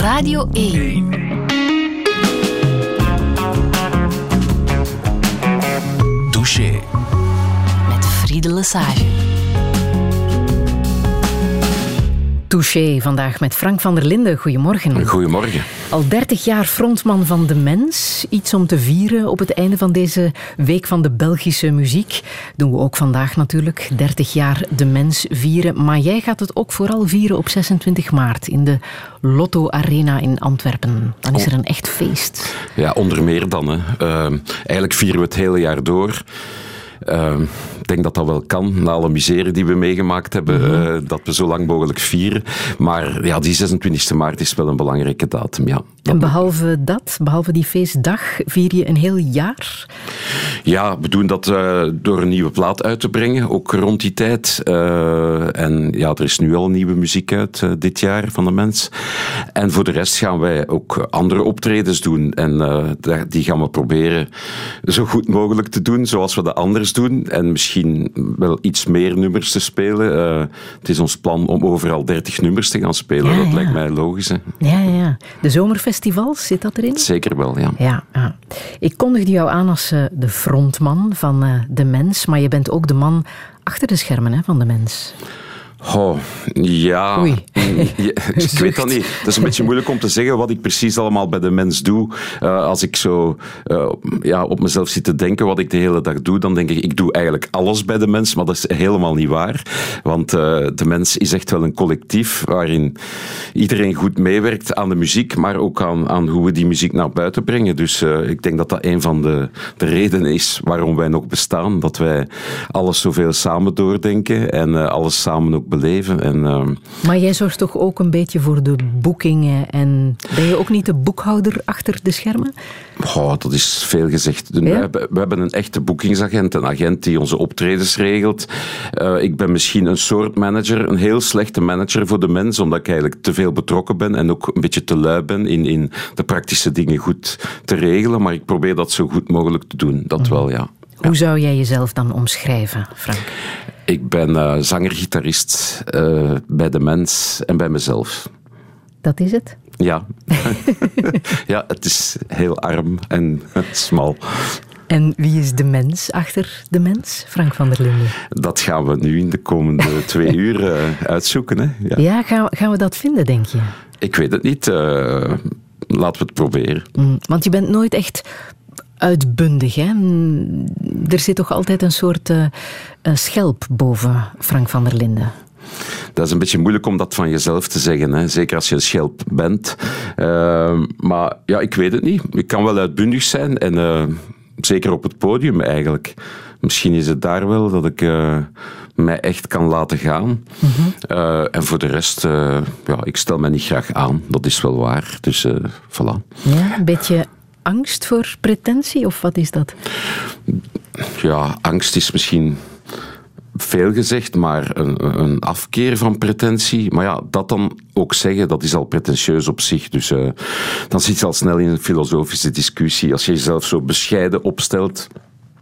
Radio 1. Touché. Met Friede Lesage. Touché vandaag met Frank van der Linden. Goedemorgen. Goedemorgen. Al 30 jaar frontman van De Mens. Iets om te vieren op het einde van deze week van de Belgische muziek. Doen we ook vandaag natuurlijk. 30 jaar De Mens vieren. Maar jij gaat het ook vooral vieren op 26 maart in de Lotto Arena in Antwerpen. Dan is er een echt feest. Ja, onder meer dan. Hè. Uh, eigenlijk vieren we het hele jaar door. Uh, ik denk dat dat wel kan, na alle miseren die we meegemaakt hebben, mm -hmm. uh, dat we zo lang mogelijk vieren. Maar ja, die 26 maart is wel een belangrijke datum, ja. En behalve dat, behalve die feestdag, vier je een heel jaar? Ja, we doen dat uh, door een nieuwe plaat uit te brengen, ook rond die tijd. Uh, en ja, er is nu al nieuwe muziek uit dit jaar van de mens. En voor de rest gaan wij ook andere optredens doen. En die gaan we proberen zo goed mogelijk te doen, zoals we dat anders doen. En misschien wel iets meer nummers te spelen. Het is ons plan om overal 30 nummers te gaan spelen. Ja, dat ja. lijkt mij logisch. Hè? Ja, ja. De zit dat erin? Zeker wel, ja. ja, ja. Ik kondigde jou aan als uh, de frontman van uh, De Mens, maar je bent ook de man achter de schermen hè, van De Mens. Oh, ja. Oei. ja. Ik weet dat niet. Het is een beetje moeilijk om te zeggen wat ik precies allemaal bij de mens doe. Uh, als ik zo uh, ja, op mezelf zit te denken wat ik de hele dag doe, dan denk ik, ik doe eigenlijk alles bij de mens, maar dat is helemaal niet waar. Want uh, de mens is echt wel een collectief waarin iedereen goed meewerkt aan de muziek, maar ook aan, aan hoe we die muziek naar buiten brengen. Dus ik denk dat dat een van de, de redenen is waarom wij nog bestaan. Dat wij alles zoveel samen doordenken en alles samen ook beleven. En, uh... Maar jij zorgt toch ook een beetje voor de boekingen en ben je ook niet de boekhouder achter de schermen? Oh, dat is veel gezegd. Ja? We, hebben, we, hebben, een echte boekingsagent, een agent die onze optredens regelt. Uh, ik ben misschien een soort manager, een heel slechte manager voor de mens, omdat ik eigenlijk te veel betrokken ben en ook een beetje te lui ben in, in de praktische dingen goed te regelen. Maar ik probeer dat zo goed mogelijk te doen, dat mm. wel, ja. Hoe zou jij jezelf dan omschrijven, Frank? Ik ben uh, zanger-gitarist uh, bij de mens en bij mezelf. Dat is het? Ja. ja, het is heel arm en smal. En wie is de mens achter de mens, Frank van der Linden? Dat gaan we nu in de komende twee uur uh, uitzoeken. Hè? Ja, ja gaan, we, gaan we dat vinden, denk je? Ik weet het niet. laten we het proberen. Mm, want je bent nooit echt uitbundig. Hè? Er zit toch altijd een soort uh, schelp boven Frank van der Linden. Dat is een beetje moeilijk om dat van jezelf te zeggen. Hè? Zeker als je een schelp bent. Uh, maar ja, ik weet het niet. Ik kan wel uitbundig zijn. En uh, zeker op het podium eigenlijk. Misschien is het daar wel dat ik mij echt kan laten gaan. Mm -hmm. en voor de rest, ja, ik stel mij niet graag aan. Dat is wel waar. Dus voilà. Ja, een beetje angst voor pretentie, of wat is dat? Ja, angst is misschien veel gezegd, maar een, een, afkeer van pretentie. Maar ja, dat dan ook zeggen, dat is al pretentieus op zich. Dus uh, dan zit je al snel in een filosofische discussie. Als je jezelf zo bescheiden opstelt.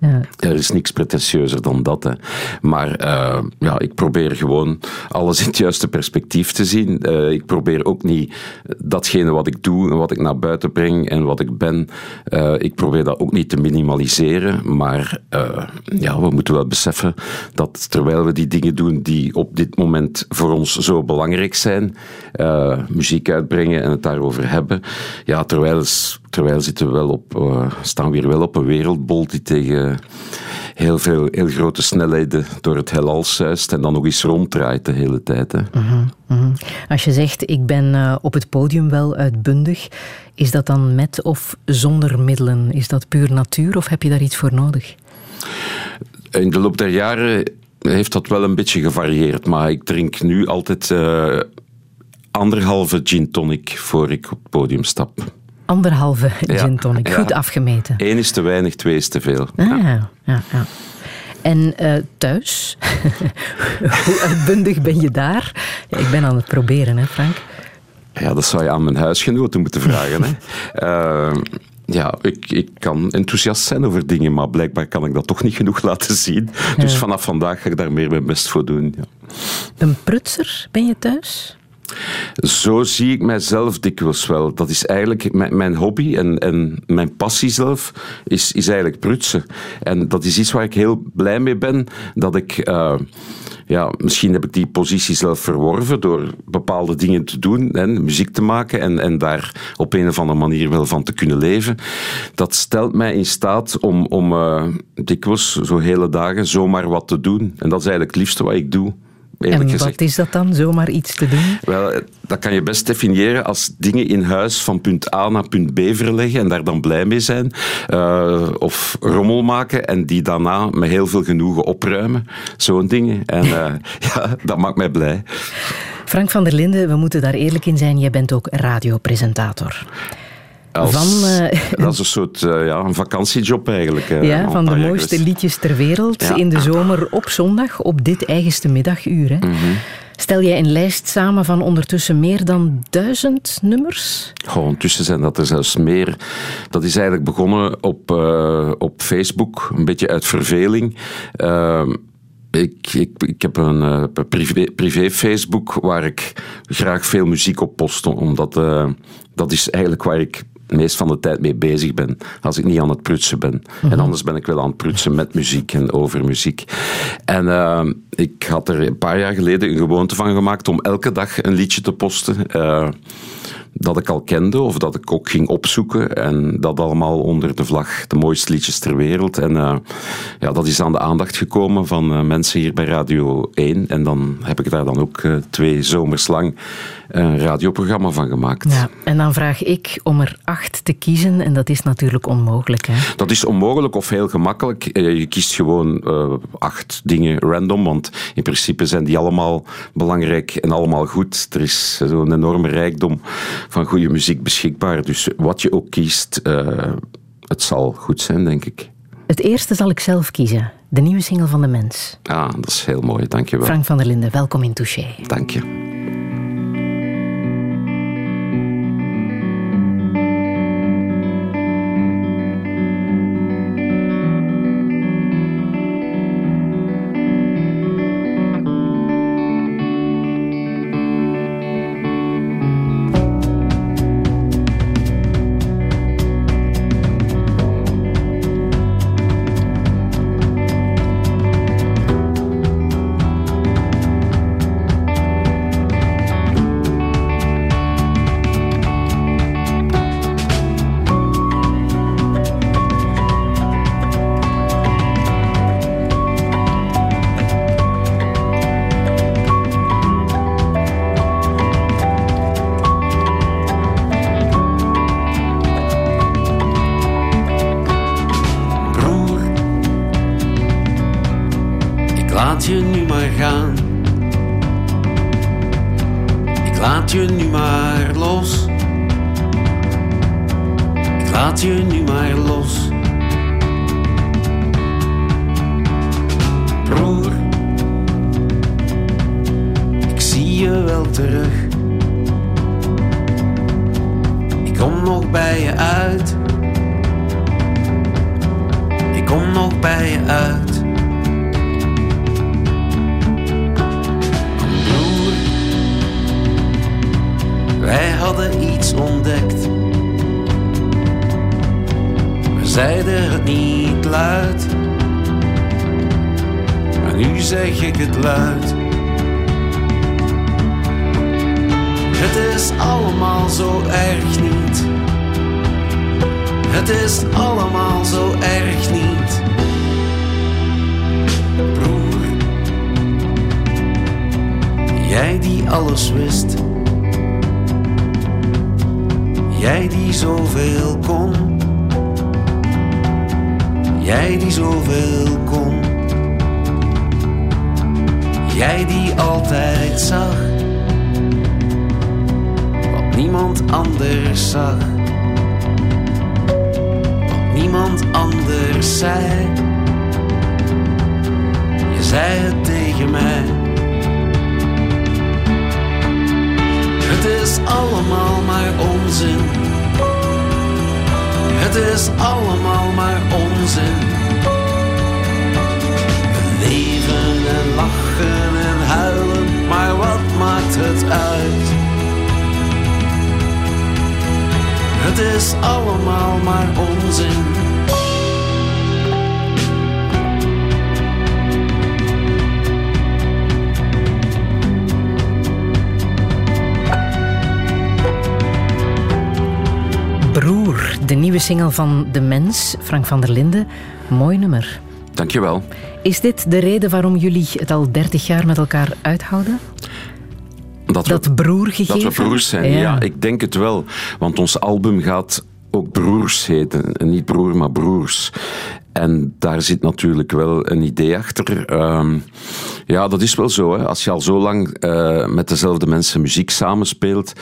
Ja. Er is niks pretentieuzer dan dat. Hè. Maar uh, ja, ik probeer gewoon alles in het juiste perspectief te zien. Uh, ik probeer ook niet datgene wat ik doe en wat ik naar buiten breng en wat ik ben, uh, ik probeer dat ook niet te minimaliseren. Maar ja, we moeten wel beseffen dat terwijl we die dingen doen die op dit moment voor ons zo belangrijk zijn, muziek uitbrengen en het daarover hebben, ja, terwijl Terwijl zitten we wel op, uh, staan we hier wel op een wereldbol die tegen heel veel heel grote snelheden door het heelal zuist en dan nog eens ronddraait de hele tijd. Hè. Uh -huh, uh -huh. Als je zegt, ik ben uh, op het podium wel uitbundig, is dat dan met of zonder middelen? Is dat puur natuur of heb je daar iets voor nodig? In de loop der jaren heeft dat wel een beetje gevarieerd, maar ik drink nu altijd uh, anderhalve gin tonic voor ik op het podium stap. Anderhalve gin tonic, goed afgemeten. Eén is te weinig, twee is te veel. Ah, ja. Ja, ja. En uh, thuis, hoe uitbundig ben je daar? ik ben aan het proberen, hè Frank? Ja, dat zou je aan mijn huisgenoten moeten vragen. hè. Uh, ja, ik, ik kan enthousiast zijn over dingen, maar blijkbaar kan ik dat toch niet genoeg laten zien. Dus vanaf vandaag ga ik daar meer mijn best voor doen. Ja. Een prutser ben je thuis? Zo zie ik mijzelf dikwijls wel. Dat is eigenlijk mijn, mijn hobby en, en mijn passie zelf is, is eigenlijk prutsen. En dat is iets waar ik heel blij mee ben, dat ik... Uh, ja, misschien heb ik die positie zelf verworven door bepaalde dingen te doen, hè, muziek te maken en, en daar op een of andere manier wel van te kunnen leven. Dat stelt mij in staat om, om uh, dikwijls, zo hele dagen, zomaar wat te doen. En dat is eigenlijk het liefste wat ik doe. En wat is dat dan, zomaar iets te doen? Wel, dat kan je best definiëren als dingen in huis van punt A naar punt B verleggen en daar dan blij mee zijn. Uh, of rommel maken en die daarna met heel veel genoegen opruimen. Zo'n dingen. En uh, ja, dat maakt mij blij. Frank van der Linden, we moeten daar eerlijk in zijn, jij bent ook radiopresentator. Als, van, uh, dat is een soort uh, ja, een vakantiejob eigenlijk. Uh, ja, van de mooiste liedjes ter wereld. Ja. In de zomer op zondag op dit eigenste middaguur. Hè. Mm -hmm. Stel jij een lijst samen van ondertussen meer dan duizend nummers? Gewoon, ondertussen zijn dat er zelfs meer. Dat is eigenlijk begonnen op, op Facebook, een beetje uit verveling. Ehm, ik, ik, ik heb een uh, privé, privé, Facebook waar ik graag veel muziek op post, omdat uh, dat is eigenlijk waar ik meest van de tijd mee bezig ben. Als ik niet aan het prutsen ben. En mhm. anders ben ik wel aan het prutsen met muziek en over muziek. En uh, ik had er een paar jaar geleden een gewoonte van gemaakt om elke dag een liedje te posten. Uh, dat ik al kende of dat ik ook ging opzoeken. En dat allemaal onder de vlag de mooiste liedjes ter wereld. En uh, ja, dat is aan de aandacht gekomen van uh, mensen hier bij Radio 1. En dan heb ik daar dan ook uh, twee zomers lang een radioprogramma van gemaakt. Ja, en dan vraag ik om er acht te kiezen. En dat is natuurlijk onmogelijk. Hè? Dat is onmogelijk of heel gemakkelijk. Je kiest gewoon acht dingen random. Want in principe zijn die allemaal belangrijk en allemaal goed. Er is zo'n enorme rijkdom van goede muziek beschikbaar. Dus wat je ook kiest, uh, het zal goed zijn, denk ik. Het eerste zal ik zelf kiezen. De nieuwe single van De Mens. Ah, dat is heel mooi. Dank je wel. Frank van der Linden, welkom in Touché. Dank je. allemaal maar onzin. We leven en lachen en huilen, maar wat maakt het uit? Het is allemaal maar onzin. Broer, de nieuwe single van De Mens, Frank van der Linden. Mooi nummer. Dankjewel. Is dit de reden waarom jullie het al 30 jaar met elkaar uithouden? Dat, Dat we, broer gegeven? dat we broers zijn. Ja. Ja. ik denk het wel. Want ons album gaat ook Broers heten. En Niet broer, maar broers. En daar zit natuurlijk wel een idee achter. Ehm, ja, dat is wel zo. Hè. Als je al zo lang eh, met dezelfde mensen muziek samenspeelt,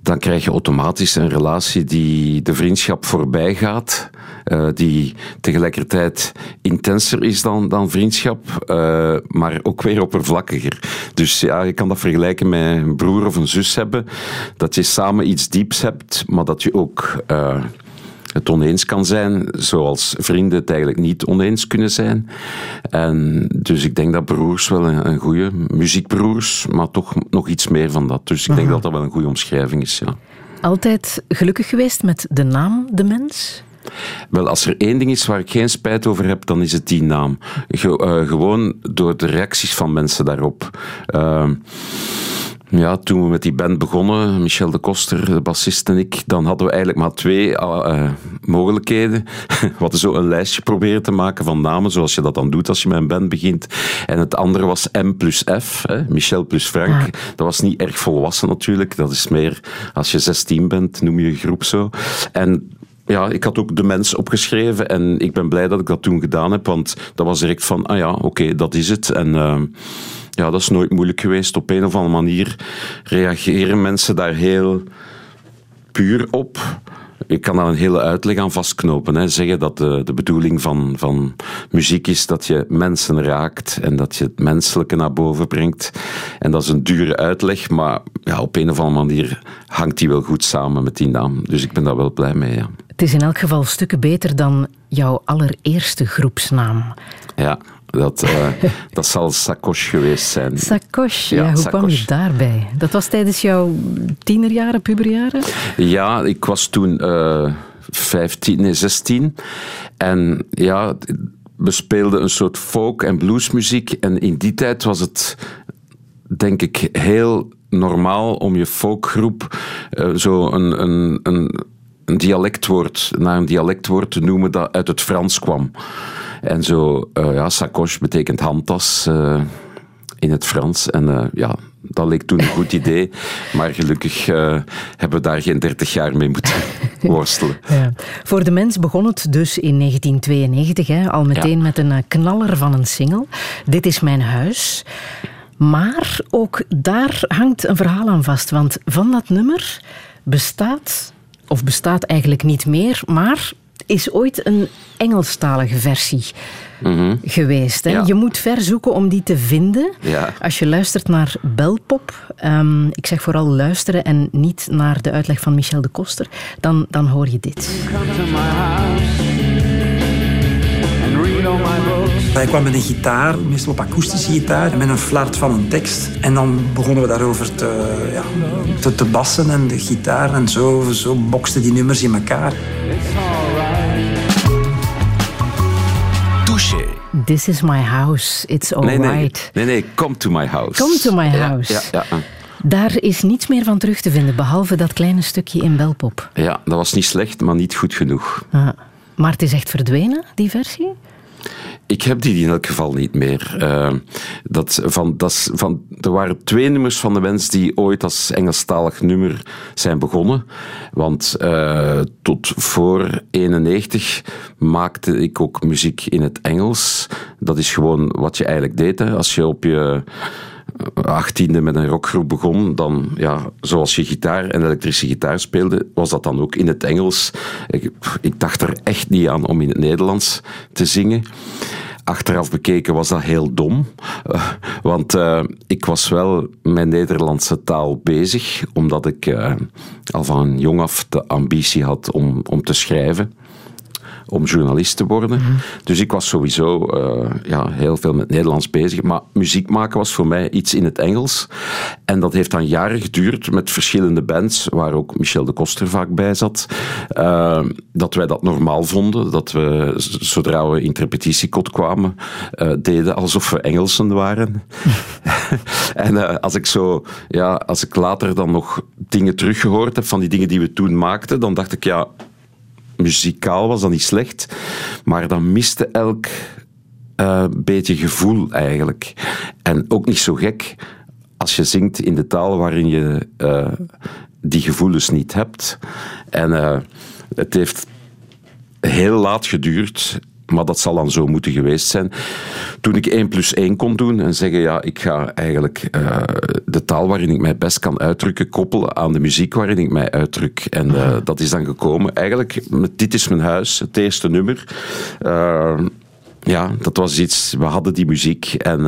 dan krijg je automatisch een relatie die de vriendschap voorbij gaat. eh, die tegelijkertijd intenser is dan, dan vriendschap, eh, maar ook weer oppervlakkiger. Dus ja, je kan dat vergelijken met een broer of een zus hebben. Dat je samen iets dieps hebt, maar dat je ook het oneens kan zijn, zoals vrienden het eigenlijk niet oneens kunnen zijn. En dus ik denk dat broers wel een, een goede, muziekbroers, maar toch nog iets meer van dat. Dus ik denk dat dat wel een goede omschrijving is, ja. Altijd gelukkig geweest met de naam De Mens? Wel, als er één ding is waar ik geen spijt over heb, dan is het die naam. Ge- eh, gewoon door de reacties van mensen daarop. Ehm, ja, toen we met die band begonnen, Michel de Koster, de bassist en ik, dan hadden we eigenlijk maar twee eh, mogelijkheden. We hadden zo een lijstje proberen te maken van namen, zoals je dat dan doet als je met een band begint. En het andere was M plus F, hè, Michel plus Frank. Dat was niet erg volwassen natuurlijk. Dat is meer, als je 16 bent, noem je je groep zo. En ja, ik had ook de mens opgeschreven en ik ben blij dat ik dat toen gedaan heb, want dat was direct van, ah ja, oké, dat is het. En uh, ja, dat is nooit moeilijk geweest. Op een of andere manier reageren mensen daar heel puur op. Ik kan daar een hele uitleg aan vastknopen. Hè. Zeggen dat de, de bedoeling van, van muziek is dat je mensen raakt en dat je het menselijke naar boven brengt. En dat is een dure uitleg, maar ja, op een of andere manier hangt die wel goed samen met die naam. Dus ik ben daar wel blij mee. Ja. Het is in elk geval stukken beter dan jouw allereerste groepsnaam. Ja, dat, uh, dat zal Sakosh geweest zijn. Sakosh, ja, ja hoe Sakosh. kwam je daarbij? Dat was tijdens jouw tienerjaren, puberjaren? Ja, ik was toen uh, 15, nee, 16. En ja, we speelden een soort folk- en bluesmuziek. En in die tijd was het, denk ik, heel normaal om je folkgroep uh, zo een, een, een, een dialectwoord, naar een dialectwoord te noemen dat uit het Frans kwam. En zo, uh, ja, sacoche betekent handtas uh, in het Frans. En uh, ja, dat leek toen een goed idee. Maar gelukkig hebben we daar geen 30 jaar mee moeten worstelen. Ja. Voor de mens begon het dus in 1992, hè, al meteen ja. met een knaller van een single. Dit is mijn huis. Maar ook daar hangt een verhaal aan vast. Want van dat nummer bestaat, of bestaat eigenlijk niet meer, maar is ooit een Engelstalige versie mm -hmm. geweest. Hè? Ja. Je moet ver zoeken om die te vinden. Ja. Als je luistert naar Belpop, um, ik zeg vooral luisteren en niet naar de uitleg van Michel de Koster, dan, dan hoor je dit. Hij kwam met een gitaar, meestal op akoestische gitaar, met een flart van een tekst. En dan begonnen we daarover te, ja, te, te bassen en de gitaar. En zo, zo boksten die nummers in elkaar. Touché. This is my house, it's alright. Nee, nee, nee, nee, come to my house. Come to my house. Ja, ja, ja. Daar is niets meer van terug te vinden, behalve dat kleine stukje in Belpop. Ja, dat was niet slecht, maar niet goed genoeg. Ah. Maar het is echt verdwenen, die versie? Ik heb die in elk geval niet meer. Uh, dat van, dat van, er waren twee nummers van de mens die ooit als Engelstalig nummer zijn begonnen. Want uh, tot voor 91 maakte ik ook muziek in het Engels. Dat is gewoon wat je eigenlijk deed. Hè. Als je op je achttiende met een rockgroep begon, dan, ja, zoals je gitaar en elektrische gitaar speelde, was dat dan ook in het Engels. Ik, ik dacht er echt niet aan om in het Nederlands te zingen. Achteraf bekeken was dat heel dom, uh, want uh, ik was wel met Nederlandse taal bezig, omdat ik uh, al van jong af de ambitie had om, om te schrijven. Om journalist te worden. Dus ik was sowieso eh, ja, heel veel met Nederlands bezig. Maar muziek maken was voor mij iets in het Engels. En dat heeft dan jaren geduurd met verschillende bands, waar ook Michel de Koster vaak bij zat. eh, dat wij dat normaal vonden. Dat we, zodra we in het repetitiekot kwamen, eh, deden alsof we Engelsen waren. en als ik zo, ja, als ik later dan nog dingen teruggehoord heb van die dingen die we toen maakten, dan dacht ik, ja, muzikaal was dat niet slecht, maar dan miste elk eh, beetje gevoel eigenlijk. En ook niet zo gek als je zingt in de taal waarin je eh, die gevoelens niet hebt. En eh, het heeft heel laat geduurd, maar dat zal dan zo moeten geweest zijn. Toen ik 1 plus 1 kon doen en zeggen, ja, ik ga eigenlijk eh, de taal waarin ik mij best kan uitdrukken koppelen aan de muziek waarin ik mij uitdruk. En eh, dat is dan gekomen. Eigenlijk, Dit is mijn huis, het eerste nummer. Eh, ja, dat was iets. We hadden die muziek en,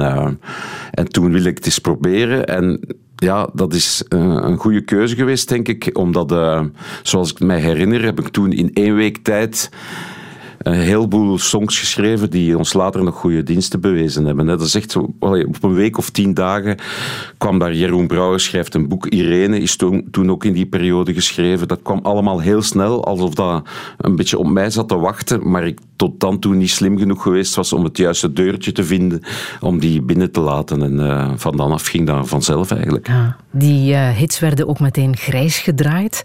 en toen wilde ik het eens proberen. En ja, dat is een goede keuze geweest, denk ik. Omdat, zoals ik mij herinner, heb ik toen in één week tijd een heleboel songs geschreven die ons later nog goede diensten bewezen hebben. Dat is op een week of tien dagen kwam daar Jeroen Brouwer, schrijft een boek. Irene is toen, toen ook in die periode geschreven. Dat kwam allemaal heel snel, alsof dat een beetje op mij zat te wachten, maar ik tot dan toe niet slim genoeg geweest was om het juiste deurtje te vinden om die binnen te laten. En eh, van dan af ging dat vanzelf eigenlijk. Ja, die eh, hits werden ook meteen grijs gedraaid.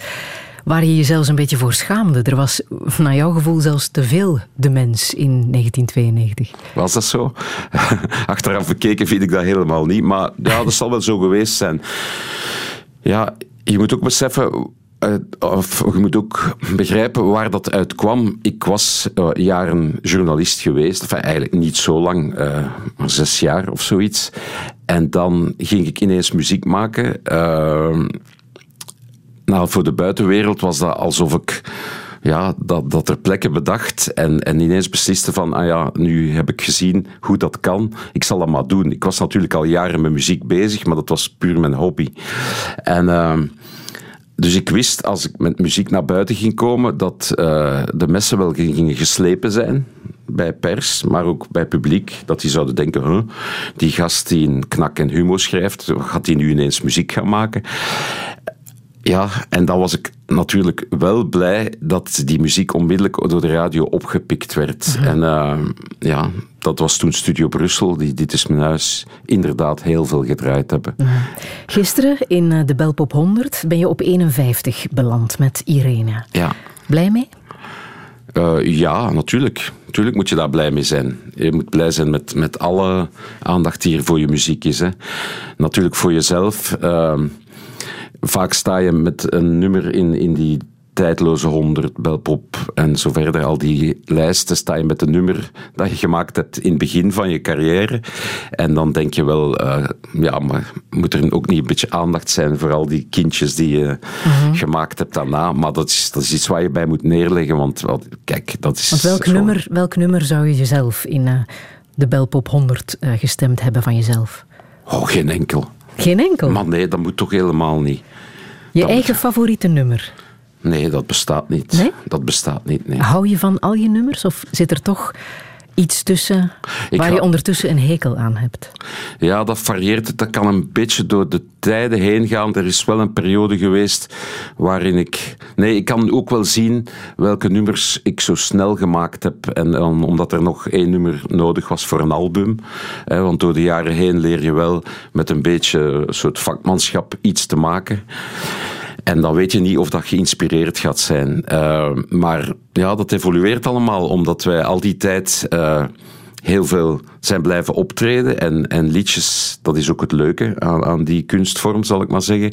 Waar je je zelfs een beetje voor schaamde. Er was, naar jouw gevoel, zelfs te veel de mens in 1992. Was dat zo? Achteraf bekeken vind ik dat helemaal niet. Maar ja, dat zal wel zo geweest zijn. Ja, je moet ook beseffen. eh, of je moet ook begrijpen waar dat uit kwam. Ik was eh, jaren journalist geweest. Eigenlijk niet zo lang, eh, zes jaar of zoiets. En dan ging ik ineens muziek maken. Nou, voor de buitenwereld was dat alsof ik ja, dat, dat er plekken bedacht en, en ineens besliste van, ah ja, nu heb ik gezien hoe dat kan, ik zal dat maar doen. Ik was natuurlijk al jaren met muziek bezig, maar dat was puur mijn hobby. En... ehm, dus ik wist, als ik met muziek naar buiten ging komen, dat eh, de messen wel gingen geslepen zijn. Bij pers, maar ook bij publiek. Dat die zouden denken, huh, die gast die een knak en humo schrijft, gaat die nu ineens muziek gaan maken? Ja, en dan was ik natuurlijk wel blij dat die muziek onmiddellijk door de radio opgepikt werd. En eh, ja, dat was toen Studio Brussel, die Dit is mijn huis, inderdaad heel veel gedraaid hebben. Gisteren in eh, de Belpop 100 ben je op 51 beland met Irene. Ja. Blij mee? Eh, ja, natuurlijk. Natuurlijk moet je daar blij mee zijn. Je moet blij zijn met, met alle aandacht die er voor je muziek is. Hè. Natuurlijk voor jezelf. Ehm, vaak sta je met een nummer in, in die tijdloze 100, Belpop en zo verder. Al die lijsten sta je met een nummer dat je gemaakt hebt in het begin van je carrière. En dan denk je wel, eh, ja, maar moet er ook niet een beetje aandacht zijn voor al die kindjes die je gemaakt hebt daarna. Maar dat is, dat is iets waar je bij moet neerleggen, want wel, kijk, dat is... Want welk, zo- nummer, welk nummer zou je jezelf in eh, de Belpop 100 eh, gestemd hebben van jezelf? Oh, geen enkel. Geen enkel. Maar nee, dat moet toch helemaal niet. je dat- eigen favoriete nummer. Nee, dat bestaat niet. Nee? Dat bestaat niet, nee. Hou je van al je nummers of zit er toch iets tussen waar ga- je ondertussen een hekel aan hebt? Ja, dat varieert. Dat kan een beetje door de tijden heen gaan. Er is wel een periode geweest waarin ik... Nee, ik kan ook wel zien welke nummers ik zo snel gemaakt heb. En dan, omdat er nog één nummer nodig was voor een album. Hè, want door de jaren heen leer je wel met een beetje een soort vakmanschap iets te maken. En dan weet je niet of dat geïnspireerd gaat zijn. Eh, maar ja, dat evolueert allemaal, omdat wij al die tijd eh, heel veel zijn blijven optreden. En, en liedjes, dat is ook het leuke aan, aan die kunstvorm, zal ik maar zeggen.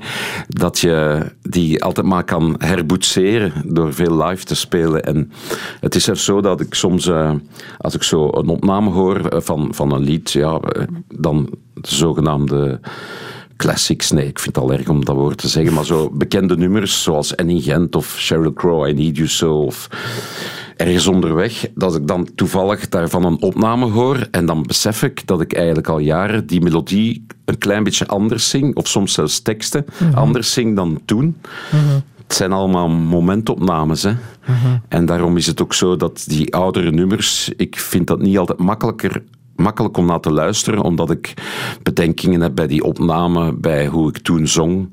Dat je die altijd maar kan herboetseren door veel live te spelen. En het is zelfs zo dat ik soms, eh, als ik zo een opname hoor van, van een lied, ja, dan de zogenaamde classics. Nee, ik vind het al erg om dat woord te zeggen. Maar zo bekende nummers zoals Annie Gent of Sheryl Crow, I Need You So. Of ergens onderweg, dat ik dan toevallig daarvan een opname hoor. En dan besef ik dat ik eigenlijk al jaren die melodie een klein beetje anders zing. Of soms zelfs teksten anders zing dan toen. het zijn allemaal momentopnames. Hè. En daarom is het ook zo dat die oudere nummers, ik vind dat niet altijd makkelijker makkelijk om naar te luisteren, omdat ik bedenkingen heb bij die opname, bij hoe ik toen zong.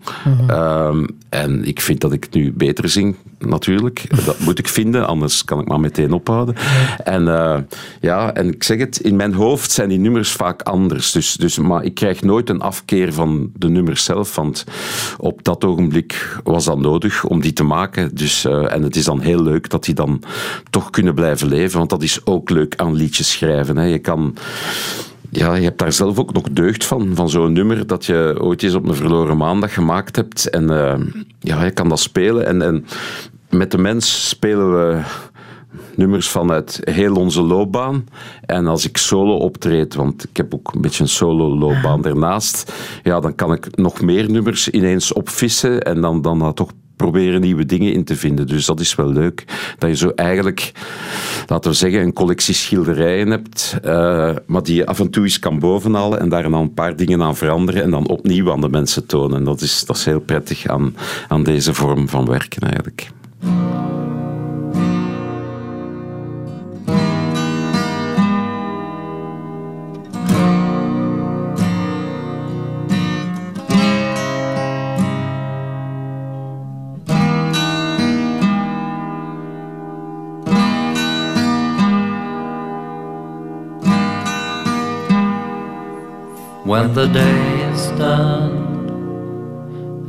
Ehm, en ik vind dat ik nu beter zing, natuurlijk. Dat moet ik vinden, anders kan ik maar meteen ophouden. En uh, ja, en ik zeg het, in mijn hoofd zijn die nummers vaak anders. Dus, dus, maar ik krijg nooit een afkeer van de nummers zelf, want op dat ogenblik was dat nodig om die te maken. Dus, uh, en het is dan heel leuk dat die dan toch kunnen blijven leven, want dat is ook leuk aan liedjes schrijven. Hè. Je kan ja, je hebt daar zelf ook nog deugd van, van zo'n nummer dat je ooit eens op een verloren maandag gemaakt hebt. En uh, ja, je kan dat spelen. En, en met de mens spelen we nummers vanuit heel onze loopbaan. En als ik solo optreed, want ik heb ook een beetje een solo loopbaan daarnaast, ja, dan kan ik nog meer nummers ineens opvissen en dan, dan dat toch proberen nieuwe dingen in te vinden. Dus dat is wel leuk. Dat je zo eigenlijk, laten we zeggen, een collectie schilderijen hebt, uh, maar die je af en toe eens kan bovenhalen en daar dan een paar dingen aan veranderen en dan opnieuw aan de mensen tonen. Dat is, dat is heel prettig aan, aan deze vorm van werken eigenlijk. When the day is done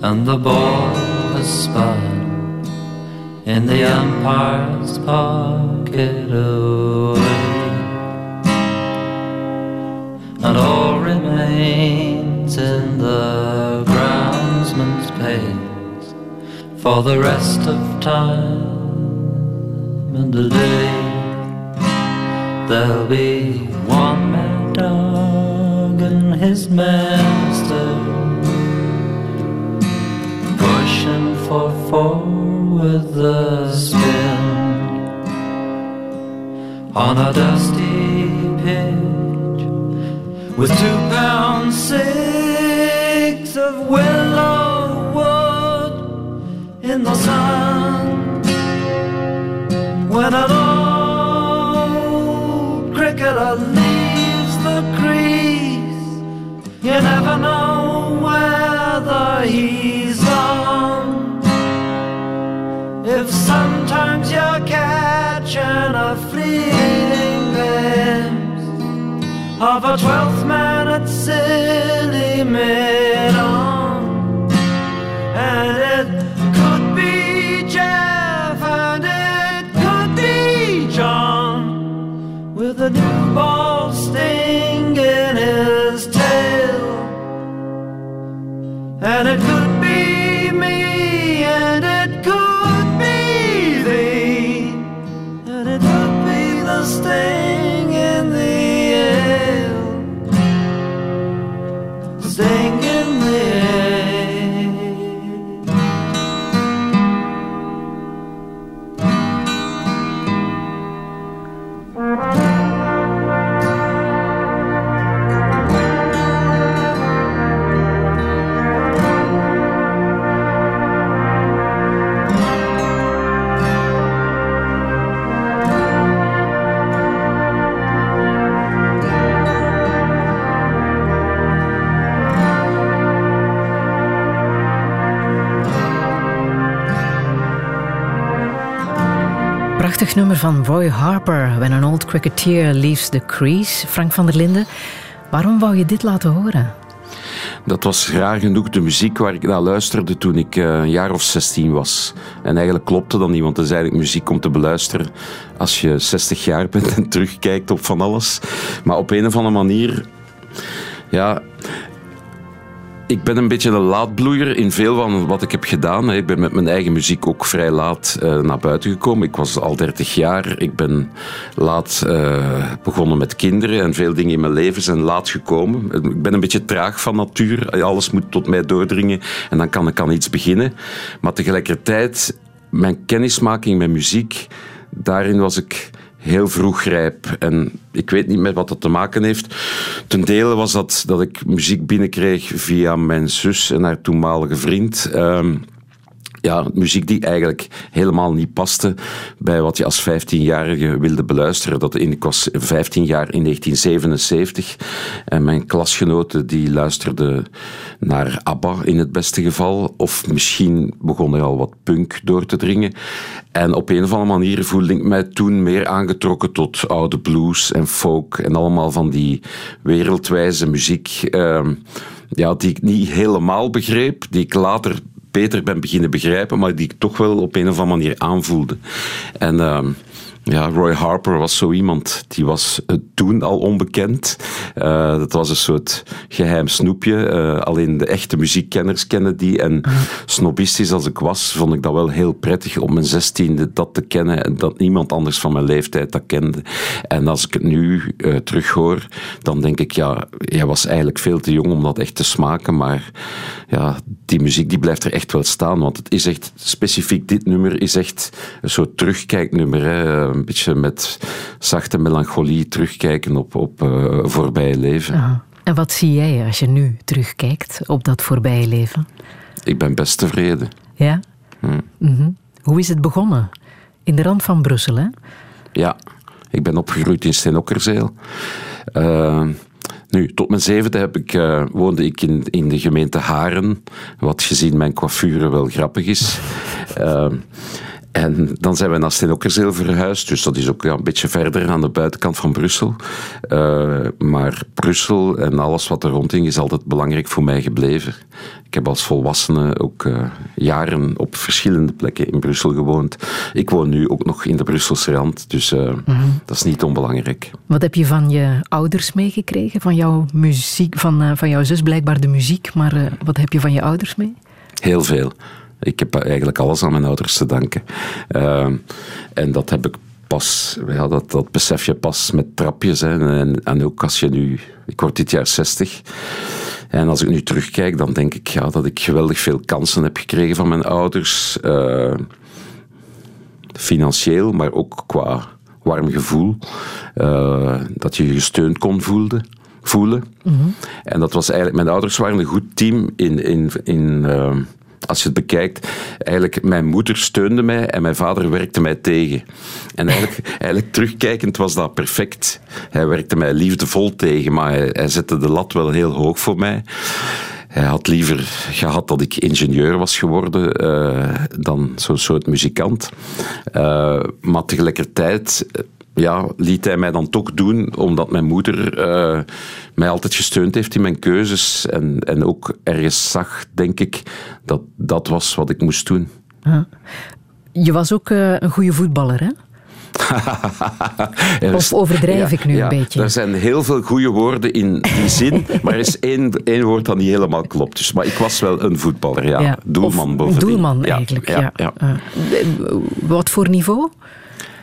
and the ball has spun in the umpire's pocket away, and all remains in the groundsman's pace for the rest of time and the day. There'll be one mad dog and his master pushing for with the spin on a dusty pitch with two pound six of willow wood in the sun you're catching a fleeting glimpse of a twelfth man at silly mid-on Roy Harper, When an Old Cricketer Leaves the Crease. Frank van der Linden, waarom wou je dit laten horen? Dat was raar genoeg de muziek waar ik naar luisterde toen ik eh, een jaar of 16 was. En eigenlijk klopte dat niet, want het is eigenlijk muziek om te beluisteren als je 60 jaar bent en terugkijkt op van alles. Maar op een of andere manier, ja, ik ben een beetje een laatbloeier in veel van wat ik heb gedaan. Ik ben met mijn eigen muziek ook vrij laat uh, naar buiten gekomen. Ik was al 30 jaar. Ik ben laat uh, begonnen met kinderen en veel dingen in mijn leven zijn laat gekomen. Ik ben een beetje traag van natuur. Alles moet tot mij doordringen en dan kan ik aan iets beginnen. Maar tegelijkertijd, mijn kennismaking met muziek, daarin was ik heel vroeg rijp. En ik weet niet met wat dat te maken heeft. Ten dele was dat dat ik muziek binnenkreeg via mijn zus en haar toenmalige vriend. Um, ja, muziek die eigenlijk helemaal niet paste bij wat je als 15-jarige wilde beluisteren. Dat in, ik was 15 jaar in 1977 en mijn klasgenoten die luisterden naar ABBA in het beste geval. Of misschien begon er al wat punk door te dringen. En op een of andere manier voelde ik mij toen meer aangetrokken tot oude blues en folk en allemaal van die wereldwijze muziek. ehm, ja, die ik niet helemaal begreep, die ik later beter ben beginnen begrijpen, maar die ik toch wel op een of andere manier aanvoelde. En ehm, ja, Roy Harper was zo iemand. Die was eh, toen al onbekend. Eh, dat was een soort geheim snoepje. Eh, alleen de echte muziekkenners kennen die. En snobistisch als ik was, vond ik dat wel heel prettig om mijn zestiende dat te kennen. En dat niemand anders van mijn leeftijd dat kende. En als ik het nu terughoor, dan denk ik, ja, jij was eigenlijk veel te jong om dat echt te smaken. Maar ja, die muziek die blijft er echt wel staan. Want het is echt, specifiek dit nummer is echt een soort terugkijknummer. Hè? Een beetje met zachte melancholie terugkijken op, op eh, voorbije leven. Aha. En wat zie jij als je nu terugkijkt op dat voorbije leven? Ik ben best tevreden. Ja? Mhm. Hoe is het begonnen? In de rand van Brussel, hè? Ja, ik ben opgegroeid in Steenokkerzeel. Eh, nu, tot mijn zevende heb ik, eh, woonde ik in, in de gemeente Haren, wat gezien mijn coiffure wel grappig is. Eh, en dan zijn we naar Steenokkerzeel verhuisd, dus dat is ook ja, een beetje verder aan de buitenkant van Brussel. Eh, maar Brussel en alles wat er rondhing is altijd belangrijk voor mij gebleven. Ik heb als volwassene ook eh, jaren op verschillende plekken in Brussel gewoond. Ik woon nu ook nog in de Brusselse rand, dus eh, dat is niet onbelangrijk. Wat heb je van je ouders meegekregen? Van jouw muziek, van, van jouw zus blijkbaar de muziek, maar wat heb je van je ouders mee? Heel veel. Ik heb eigenlijk alles aan mijn ouders te danken. Eh, en dat heb ik pas, ja, dat, dat besef je pas met trapjes. Hè. En, en ook als je nu, ik word dit jaar 60. En als ik nu terugkijk, dan denk ik ja, dat ik geweldig veel kansen heb gekregen van mijn ouders. Eh, financieel, maar ook qua warm gevoel. Eh, dat je je gesteund kon voelen. voelen. En dat was eigenlijk, mijn ouders waren een goed team in, in, in eh, als je het bekijkt, eigenlijk mijn moeder steunde mij en mijn vader werkte mij tegen. En eigenlijk, eigenlijk terugkijkend was dat perfect. Hij werkte mij liefdevol tegen, maar hij, hij zette de lat wel heel hoog voor mij. Hij had liever gehad dat ik ingenieur was geworden eh, dan zo'n soort muzikant. Eh, maar tegelijkertijd ja, liet hij mij dan toch doen, omdat mijn moeder eh, mij altijd gesteund heeft in mijn keuzes. En, en ook ergens zag, denk ik, dat dat was wat ik moest doen. Je was ook eh, een goede voetballer, hè? Of overdrijf ik nu een beetje? Er zijn heel veel goede woorden in die zin, maar er is één, één woord dat niet helemaal klopt. Dus, maar ik was wel een voetballer, ja. Doelman Of bovendien. Doelman Ja, eigenlijk, ja, ja. ja. Eh, wat voor niveau?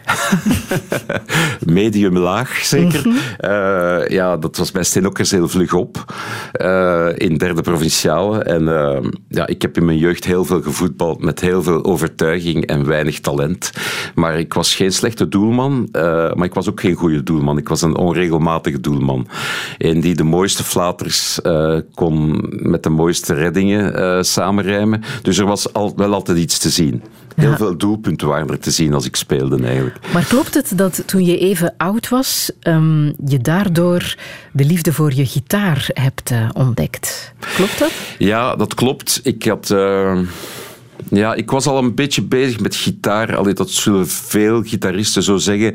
medium laag zeker. Mhm. Eh, ja, dat was bij Stenokkers heel vlug op. eh, in derde provinciale. En eh, ja, ik heb in mijn jeugd heel veel gevoetbald met heel veel overtuiging en weinig talent. Maar ik was geen slechte doelman, maar ik was ook geen goede doelman. Ik was een onregelmatige doelman. En die de mooiste flaters kon met de mooiste reddingen samenrijmen. Dus er was al, wel altijd iets te zien. Heel veel doelpunten waren er te zien als ik speelde eigenlijk. Maar klopt het dat toen je even oud was, ehm, je daardoor de liefde voor je gitaar hebt eh, ontdekt? Klopt dat? Ja, dat klopt. Ik had. eh, ja, ik was al een beetje bezig met gitaar. Allee, dat zullen veel gitaristen zo zeggen.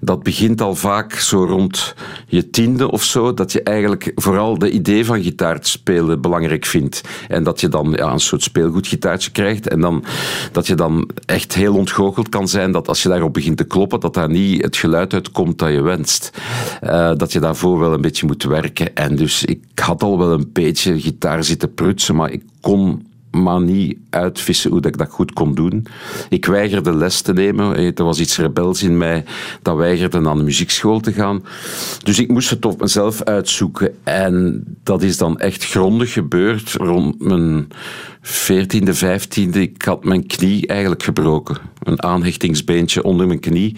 Dat begint al vaak zo rond je tiende of zo. Dat je eigenlijk vooral de idee van gitaar te spelen belangrijk vindt. En dat je dan ja, een soort speelgoedgitaartje krijgt. En dan, dat je dan echt heel ontgoocheld kan zijn dat als je daarop begint te kloppen, dat daar niet het geluid uitkomt dat je wenst. Eh, dat je daarvoor wel een beetje moet werken. En dus ik had al wel een beetje gitaar zitten prutsen, maar ik kon maar niet uitvissen hoe dat ik dat goed kon doen. Ik weigerde les te nemen. Eh, Er was iets rebels in mij dat weigerde naar de muziekschool te gaan. Dus ik moest het op mezelf uitzoeken. En dat is dan echt grondig gebeurd rond mijn 14e, 15e. Ik had mijn knie eigenlijk gebroken. Een aanhechtingsbeentje onder mijn knie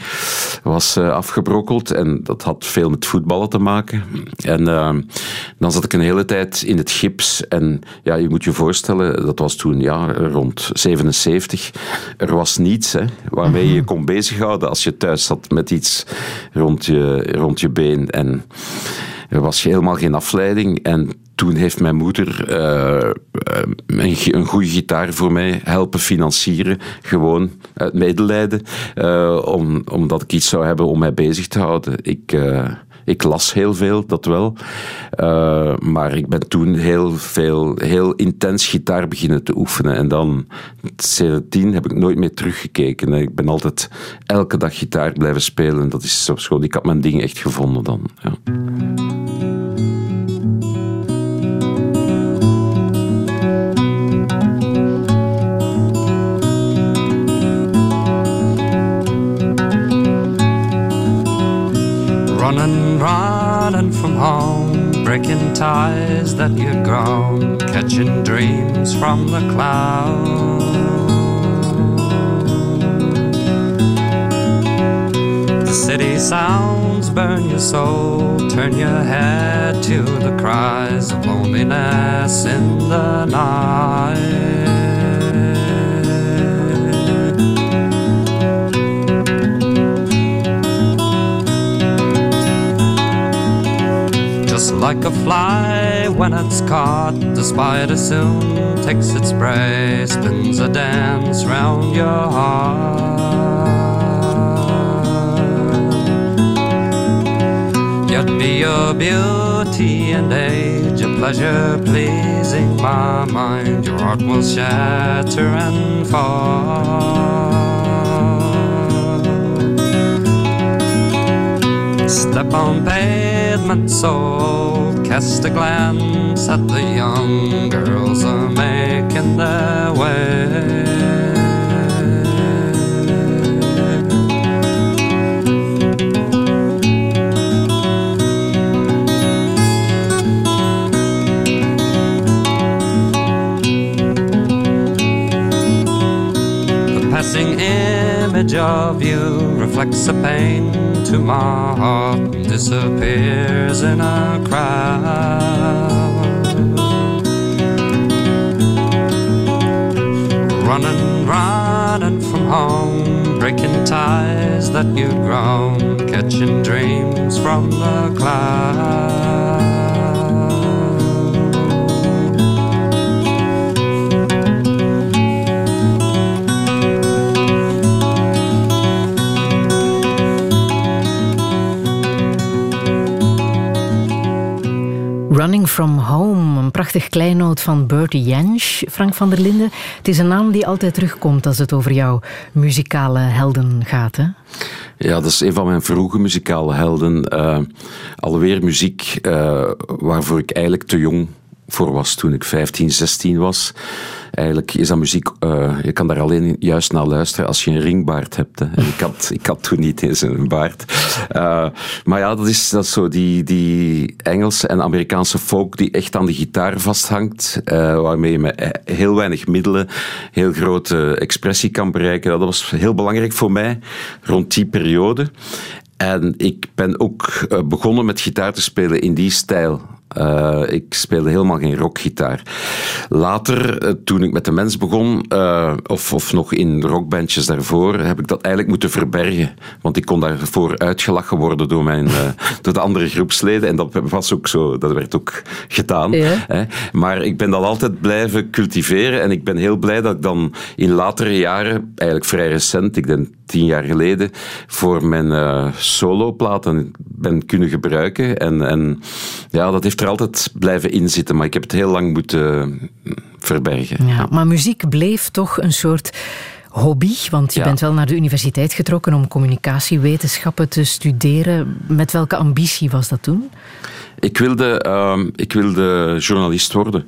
was uh, afgebrokkeld. En dat had veel met voetballen te maken. En uh, dan zat ik een hele tijd in het gips. En ja, je moet je voorstellen, dat was toen ja, rond 77. Er was niets hè, waarmee je je kon bezighouden als je thuis zat met iets rond je, rond je been. En er was helemaal geen afleiding. En toen heeft mijn moeder uh, een, een goede gitaar voor mij helpen financieren. Gewoon uit medelijden. Uh, om, omdat ik iets zou hebben om mij bezig te houden. Ik, ik las heel veel, dat wel. maar ik ben toen heel veel, heel intens gitaar beginnen te oefenen. En dan, sindsdien heb ik nooit meer teruggekeken. Ik ben altijd elke dag gitaar blijven spelen. Dat is zo schoon. Ik had mijn ding echt gevonden dan. Ja. Home, breaking ties that you'd grown, catching dreams from the clouds. The city sounds burn your soul, turn your head to the cries of loneliness in the night. Like a fly when it's caught, the spider soon takes its prey, spins a dance round your heart. Yet be your beauty and age, a pleasure pleasing my mind, your heart will shatter and fall. Step on pavement so cast a glance at the young girls are making their way. The passing image of you reflects a pain to my heart disappears in a crowd. Running, running from home, breaking ties that you'd grown, catching dreams from the clouds. Running From Home, een prachtig kleinoot van Bertie Jansch, Frank van der Linden. Het is een naam die altijd terugkomt als het over jouw muzikale helden gaat, hè? Ja, dat is een van mijn vroege muzikale helden. Uh, alweer muziek uh, waarvoor ik eigenlijk te jong voor was toen ik 15, 16 was. Eigenlijk is dat muziek, uh, je kan daar alleen juist naar luisteren als je een ringbaard hebt. Hè. Ik, had, ik had toen niet eens een baard. Uh, maar ja, dat is, dat zo die, die Engelse en Amerikaanse folk die echt aan de gitaar vasthangt. Uh, waarmee je met heel weinig middelen heel grote expressie kan bereiken. Dat was heel belangrijk voor mij rond die periode. En ik ben ook begonnen met gitaar te spelen in die stijl. Uh, ik speelde helemaal geen rockgitaar. Later, uh, toen ik met de mens begon, uh, of, of nog in rockbandjes daarvoor, heb ik dat eigenlijk moeten verbergen. Want ik kon daarvoor uitgelachen worden door, mijn, door de andere groepsleden. En dat was ook zo, dat werd ook gedaan. Ja. Hè. Maar ik ben dat altijd blijven cultiveren. En ik ben heel blij dat ik dan in latere jaren, eigenlijk vrij recent, ik denk tien jaar geleden, voor mijn soloplaten ben kunnen gebruiken. En, en ja, dat heeft er altijd blijven inzitten, maar ik heb het heel lang moeten verbergen. Ja, maar muziek bleef toch een soort hobby, want je ja. bent wel naar de universiteit getrokken om communicatiewetenschappen te studeren. Met welke ambitie was dat toen? Ik wilde, uh, ik wilde journalist worden.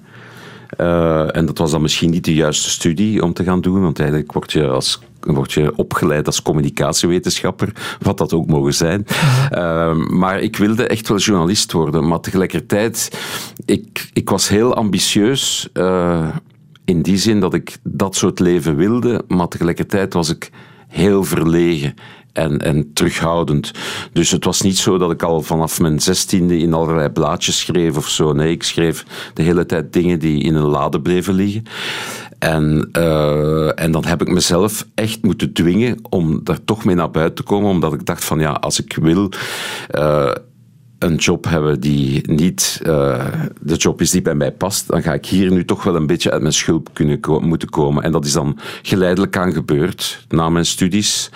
Eh, en dat was dan misschien niet de juiste studie om te gaan doen, want eigenlijk word je, als, word je opgeleid als communicatiewetenschapper, wat dat ook mogen zijn. Eh, maar ik wilde echt wel journalist worden, maar tegelijkertijd, ik, ik was heel ambitieus. eh, in die zin dat ik dat soort leven wilde, maar tegelijkertijd was ik heel verlegen en, en terughoudend. Dus het was niet zo dat ik al vanaf mijn zestiende in allerlei blaadjes schreef of zo. Nee, ik schreef de hele tijd dingen die in een lade bleven liggen. En, eh, en dan heb ik mezelf echt moeten dwingen om daar toch mee naar buiten te komen, omdat ik dacht van ja, als ik wil... eh, een job hebben die niet eh, de job is die bij mij past, dan ga ik hier nu toch wel een beetje uit mijn schulp kunnen moeten komen. En dat is dan geleidelijk aan gebeurd. Na mijn studies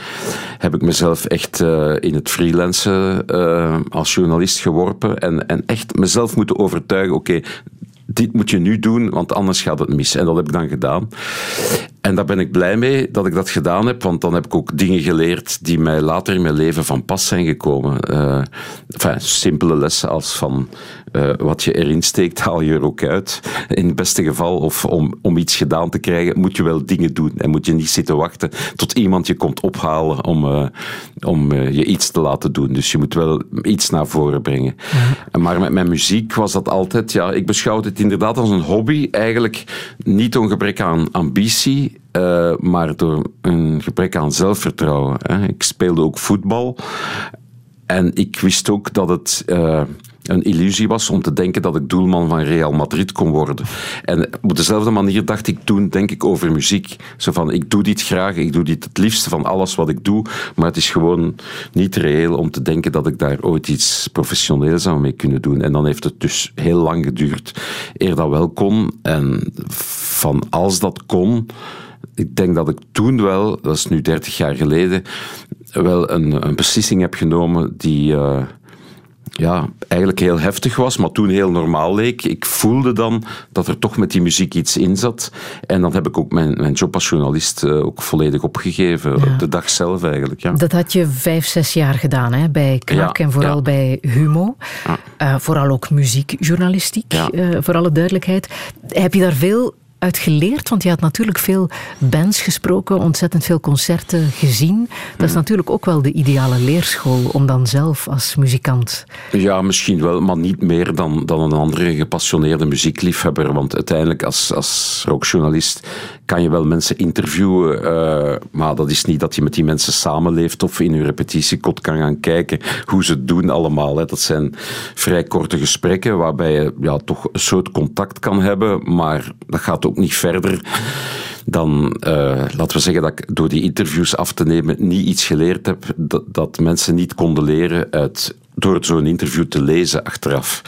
heb ik mezelf echt eh, in het freelancen eh, als journalist geworpen en, en echt mezelf moeten overtuigen, oké, dit moet je nu doen, want anders gaat het mis. En dat heb ik dan gedaan. En daar ben ik blij mee dat ik dat gedaan heb, want dan heb ik ook dingen geleerd die mij later in mijn leven van pas zijn gekomen. Enfin, simpele lessen als van eh, wat je erin steekt, haal je er ook uit. In het beste geval, of om, om iets gedaan te krijgen, moet je wel dingen doen. En moet je niet zitten wachten tot iemand je komt ophalen om, eh, om eh, je iets te laten doen. Dus je moet wel iets naar voren brengen. Maar met mijn muziek was dat altijd, ja, ik beschouw het inderdaad als een hobby. Eigenlijk niet door een gebrek aan ambitie, maar door een gebrek aan zelfvertrouwen. Hè. Ik speelde ook voetbal. En ik wist ook dat het een illusie was om te denken dat ik doelman van Real Madrid kon worden. En op dezelfde manier dacht ik toen, denk ik, over muziek. Zo van, ik doe dit graag, ik doe dit het liefste van alles wat ik doe, maar het is gewoon niet reëel om te denken dat ik daar ooit iets professioneels zou mee kunnen doen. En dan heeft het dus heel lang geduurd eer dat wel kon. En van als dat kon, ik denk dat ik toen wel, dat is nu 30 jaar geleden, wel een, een beslissing heb genomen die eh, ja, eigenlijk heel heftig was, maar toen heel normaal leek. Ik voelde dan dat er toch met die muziek iets in zat. En dan heb ik ook mijn, mijn job als journalist eh, ook volledig opgegeven. Op de dag zelf eigenlijk. Ja. Dat had je vijf, zes jaar gedaan hè? bij Knak Ja, en vooral bij Humo. Eh, vooral ook muziekjournalistiek, Ja. eh, voor alle duidelijkheid. Heb je daar veel uit geleerd? Want je had natuurlijk veel bands gesproken, ontzettend veel concerten gezien. Dat is natuurlijk ook wel de ideale leerschool om dan zelf als muzikant... Ja, misschien wel, maar niet meer dan, dan een andere gepassioneerde muziekliefhebber. Want uiteindelijk, als, als rockjournalist, kan je wel mensen interviewen. eh, maar dat is niet dat je met die mensen samenleeft of in je repetitiekot kan gaan kijken hoe ze het doen allemaal. Hè. Dat zijn vrij korte gesprekken waarbij je ja, toch een soort contact kan hebben, maar dat gaat ook niet verder dan, eh, laten we zeggen dat ik door die interviews af te nemen niet iets geleerd heb dat, dat mensen niet konden leren uit, door zo'n interview te lezen achteraf.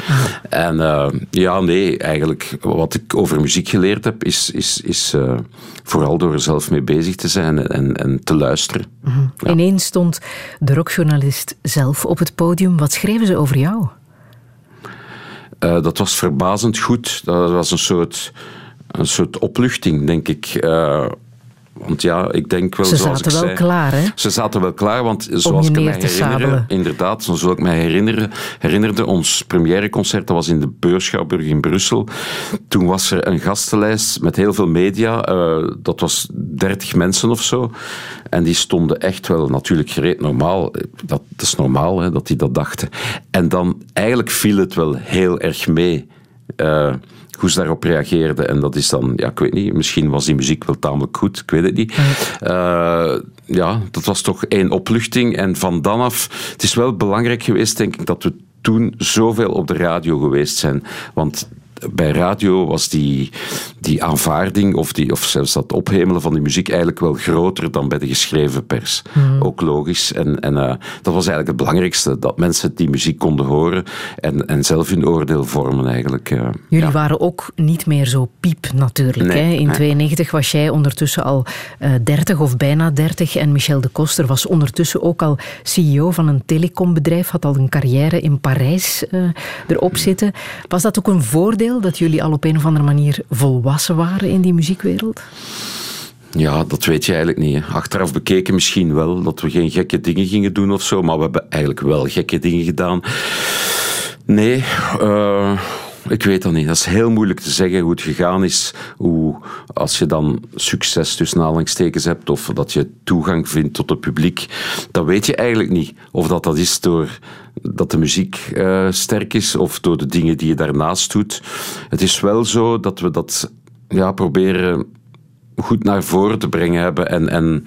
En eh, ja, nee, eigenlijk wat ik over muziek geleerd heb, is, is, is eh, vooral door er zelf mee bezig te zijn en, en te luisteren. Ja. Ineens stond de rockjournalist zelf op het podium. Wat schreven ze over jou? Eh, dat was verbazend goed. Dat was een soort, een soort opluchting, denk ik. Want ja, ik denk wel, Ze zoals zaten wel klaar, hè? Ze zaten wel klaar, want zoals ik me herinner, inderdaad, zoals ik mij herinneren, herinnerde, ons premièreconcert, dat was in de Beurschouwburg in Brussel. Toen was er een gastenlijst met heel veel media, eh, dat was 30 mensen of zo. En die stonden echt wel natuurlijk gereed normaal. Dat, dat is normaal, hè, dat die dat dachten. En dan, eigenlijk viel het wel heel erg mee. eh, hoe ze daarop reageerden. En dat is dan, ja, ik weet niet, misschien was die muziek wel tamelijk goed, ik weet het niet. Eh, ja, dat was toch één opluchting. En van dan af, het is wel belangrijk geweest, denk ik, dat we toen zoveel op de radio geweest zijn. Want bij radio was die, die aanvaarding of, die, of zelfs dat ophemelen van die muziek eigenlijk wel groter dan bij de geschreven pers. Ook logisch. En, en eh, dat was eigenlijk het belangrijkste, dat mensen die muziek konden horen en, en zelf hun oordeel vormen eigenlijk. eh. Jullie Ja. waren ook niet meer zo piep natuurlijk. Nee, hè? In nee. 92 was jij ondertussen al eh 30 of bijna 30 en Michel de Koster was ondertussen ook al CEO van een telecombedrijf, had al een carrière in Parijs erop zitten. Was dat ook een voordeel dat jullie al op een of andere manier volwassen waren in die muziekwereld? Ja, dat weet je eigenlijk niet. Achteraf bekeken misschien wel dat we geen gekke dingen gingen doen of zo, maar we hebben eigenlijk wel gekke dingen gedaan. Nee, eh, Ik weet dat niet. Dat is heel moeilijk te zeggen hoe het gegaan is. Hoe, als je dan succes tussen aanhalingstekens hebt of dat je toegang vindt tot het publiek, dan weet je eigenlijk niet of dat, dat is door dat de muziek eh, sterk is of door de dingen die je daarnaast doet. Het is wel zo dat we dat ja, proberen goed naar voren te brengen hebben en, en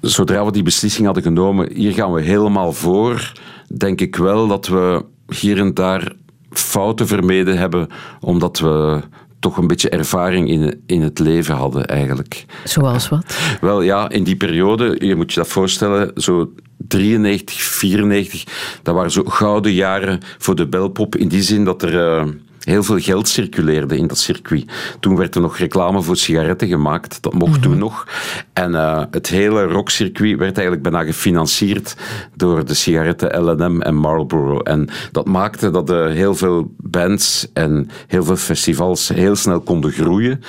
zodra we die beslissing hadden genomen, hier gaan we helemaal voor, denk ik wel dat we hier en daar fouten vermeden hebben, omdat we toch een beetje ervaring in, in het leven hadden eigenlijk. Zoals wat? Wel ja, in die periode, je moet je dat voorstellen, zo 93, 94, dat waren zo gouden jaren voor de belpop in die zin dat er... Uh, heel veel geld circuleerde in dat circuit. Toen werd er nog reclame voor sigaretten gemaakt. Dat mocht toen nog. En uh, het hele rockcircuit werd eigenlijk bijna gefinancierd door de sigaretten L&M en Marlboro. En dat maakte dat uh, heel veel bands en heel veel festivals heel snel konden groeien.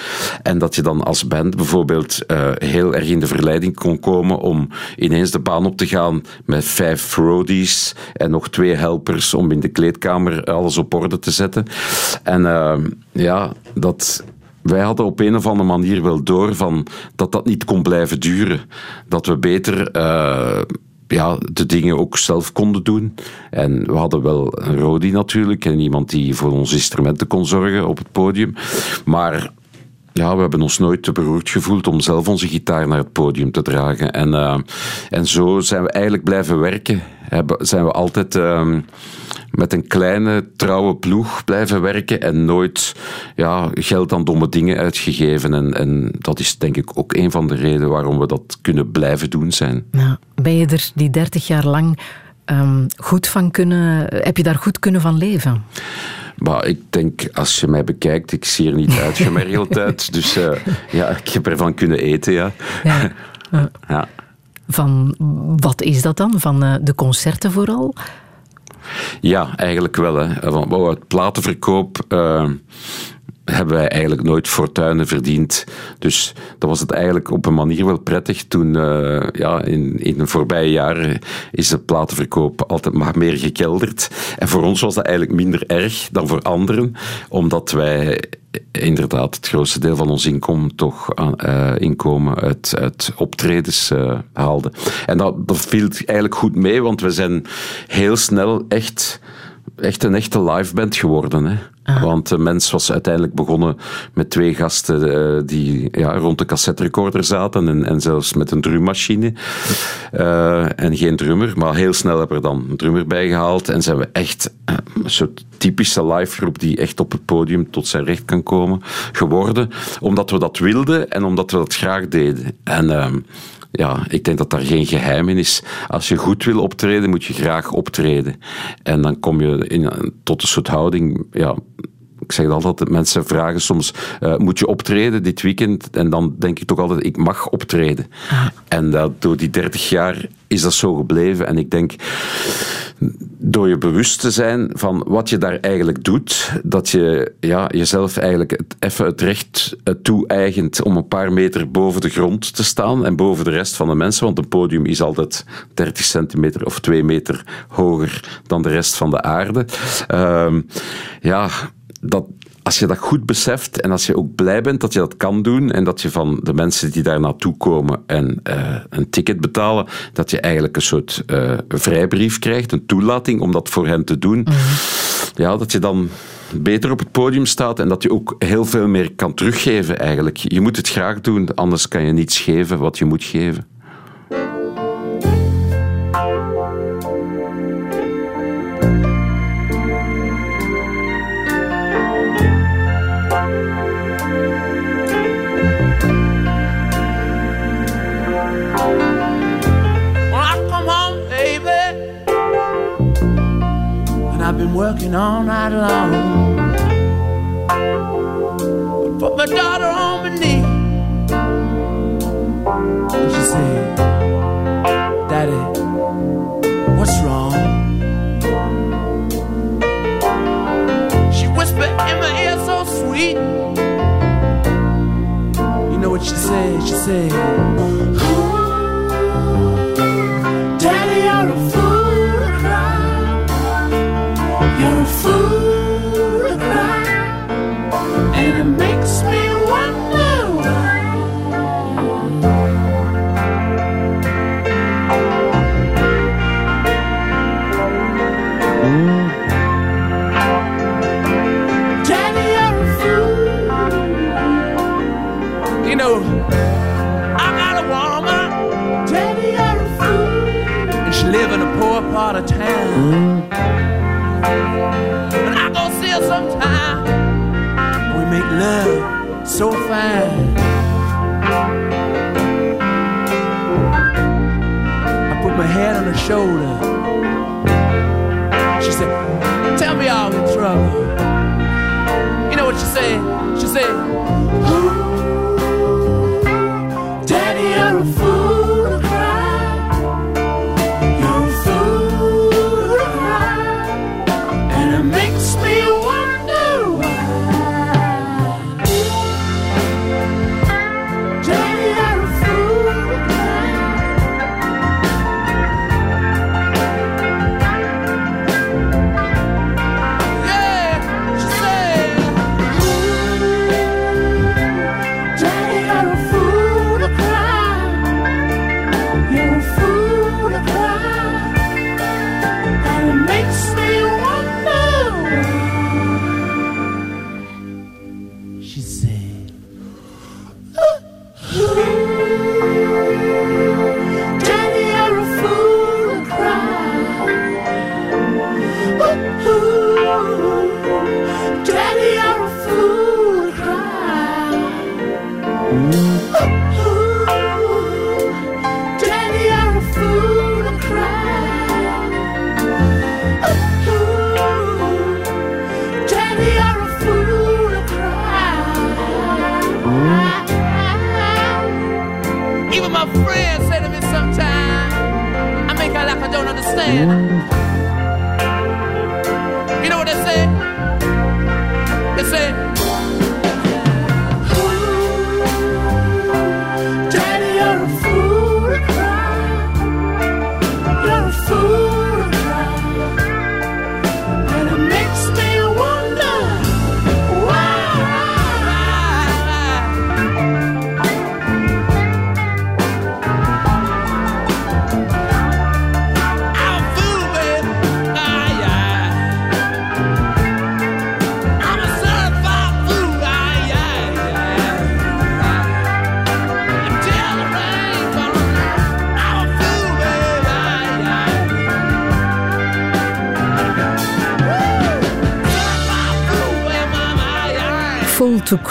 En dat je dan als band bijvoorbeeld uh, heel erg in de verleiding kon komen om ineens de baan op te gaan met vijf roadies en nog twee helpers om in de kleedkamer alles op orde te zetten. En uh, ja, dat, wij hadden op een of andere manier wel door van dat dat niet kon blijven duren. Dat we beter uh, ja, de dingen ook zelf konden doen. En we hadden wel een Rodi natuurlijk en iemand die voor onze instrumenten kon zorgen op het podium. Maar ja, we hebben ons nooit te beroerd gevoeld om zelf onze gitaar naar het podium te dragen. En, uh, en zo zijn we eigenlijk blijven werken. Zijn we altijd uh, met een kleine, trouwe ploeg blijven werken en nooit ja, geld aan domme dingen uitgegeven. En, en dat is denk ik ook een van de redenen waarom we dat kunnen blijven doen zijn. Nou, ben je er die dertig jaar lang um, goed van kunnen... Heb je daar goed kunnen van leven? Maar ik denk, als je mij bekijkt, ik zie er niet uitgemergeld uit. Dus uh, ja, ik heb ervan kunnen eten, ja. ja. ja. Van, wat is dat dan? Van uh, de concerten vooral? Ja, eigenlijk wel. Hè. Van, het platenverkoop... Uh, hebben wij eigenlijk nooit fortuinen verdiend. Dus dat was het eigenlijk op een manier wel prettig. Toen, uh, ja, in, in de voorbije jaren is de platenverkoop altijd maar meer gekelderd. En voor ons was dat eigenlijk minder erg dan voor anderen, omdat wij inderdaad het grootste deel van ons inkomen toch uh, inkomen uit, uit optredens uh, haalden. En dat, dat viel eigenlijk goed mee, want we zijn heel snel echt echt een echte liveband geworden. Hè? Ah. Want de mens was uiteindelijk begonnen met twee gasten uh, die ja, rond de cassetterecorder zaten en, en zelfs met een drummachine. Uh, en geen drummer, maar heel snel hebben we er dan een drummer bij gehaald en zijn we echt uh, een soort typische livegroep die echt op het podium tot zijn recht kan komen geworden. Omdat we dat wilden en omdat we dat graag deden. En ehm, ja, ik denk dat daar geen geheim in is. Als je goed wil optreden, moet je graag optreden. En dan kom je in, tot een soort houding, ja, ik zeg het altijd, mensen vragen soms, uh, moet je optreden dit weekend? En dan denk ik toch altijd, ik mag optreden. Ah. En dat, door die 30 jaar is dat zo gebleven. En ik denk, door je bewust te zijn van wat je daar eigenlijk doet, dat je ja, jezelf eigenlijk het, even het recht toe-eigent om een paar meter boven de grond te staan en boven de rest van de mensen, want een podium is altijd 30 centimeter of 2 meter hoger dan de rest van de aarde. Uh, ja, dat, als je dat goed beseft en als je ook blij bent dat je dat kan doen en dat je van de mensen die daar naartoe komen en uh, een ticket betalen, dat je eigenlijk een soort uh, vrijbrief krijgt, een toelating om dat voor hen te doen, mm. ja, dat je dan beter op het podium staat en dat je ook heel veel meer kan teruggeven eigenlijk. Je moet het graag doen, anders kan je niets geven wat je moet geven. Working all night long. I put my daughter on my knee. And she said, Daddy, what's wrong? She whispered in my ear so sweet. You know what she said? She said, And I go see her sometime. We make love so fine. I put my head on her shoulder. She said, Tell me all in trouble. You know what she said? She said,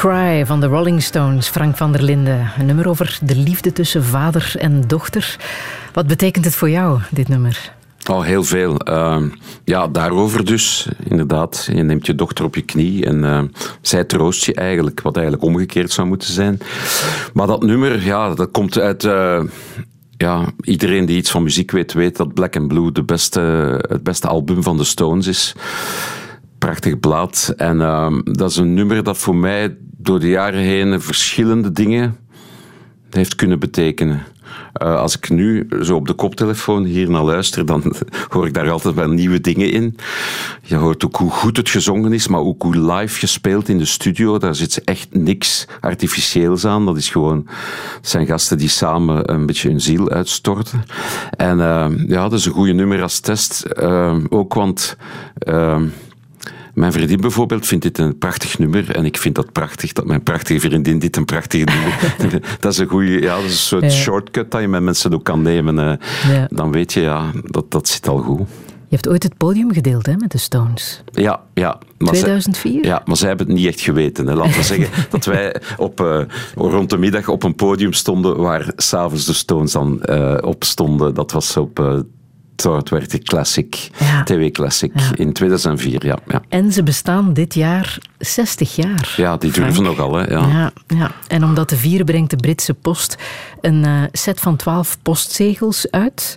Cry van de Rolling Stones, Frank van der Linden. Een nummer over de liefde tussen vader en dochter. Wat betekent het voor jou, dit nummer? Oh, heel veel. Ehm, ja, daarover dus, inderdaad. Je neemt je dochter op je knie en eh, zij troost je eigenlijk, wat eigenlijk omgekeerd zou moeten zijn. Maar dat nummer, ja, dat komt uit... eh, ja, iedereen die iets van muziek weet, weet dat Black and Blue de beste, het beste album van de Stones is. Prachtig blad. En ehm, dat is een nummer dat voor mij door de jaren heen verschillende dingen heeft kunnen betekenen. Eh, als ik nu zo op de koptelefoon hier naar luister, dan hoor ik daar altijd wel nieuwe dingen in. Je hoort ook hoe goed het gezongen is, maar ook hoe live gespeeld in de studio. Daar zit echt niks artificieels aan. Dat is gewoon, het zijn gasten die samen een beetje hun ziel uitstorten. En eh, ja, dat is een goede nummer als test. Eh, ook want... mijn vriendin bijvoorbeeld vindt dit een prachtig nummer. En ik vind dat prachtig, dat mijn prachtige vriendin dit een prachtig nummer... dat is een goede... Ja, dat is een soort Ja. shortcut dat je met mensen ook kan nemen. eh. Ja. Dan weet je, ja, dat, dat zit al goed. Je hebt ooit het podium gedeeld hè, met de Stones. Ja, ja. Maar zij- 2004? ja, maar zij hebben het niet echt geweten. Hè. Laten we zeggen dat wij op, eh, rond de middag op een podium stonden waar s'avonds de Stones dan eh, op stonden. Dat was op... eh het werd de Classic, Ja. TV Classic Ja. in 2004, ja. Ja, En ze bestaan dit jaar 60 jaar. ja die Frank. durven nogal, hè. Ja. Ja. En om dat te vieren brengt de Britse Post een eh, set van 12 postzegels uit.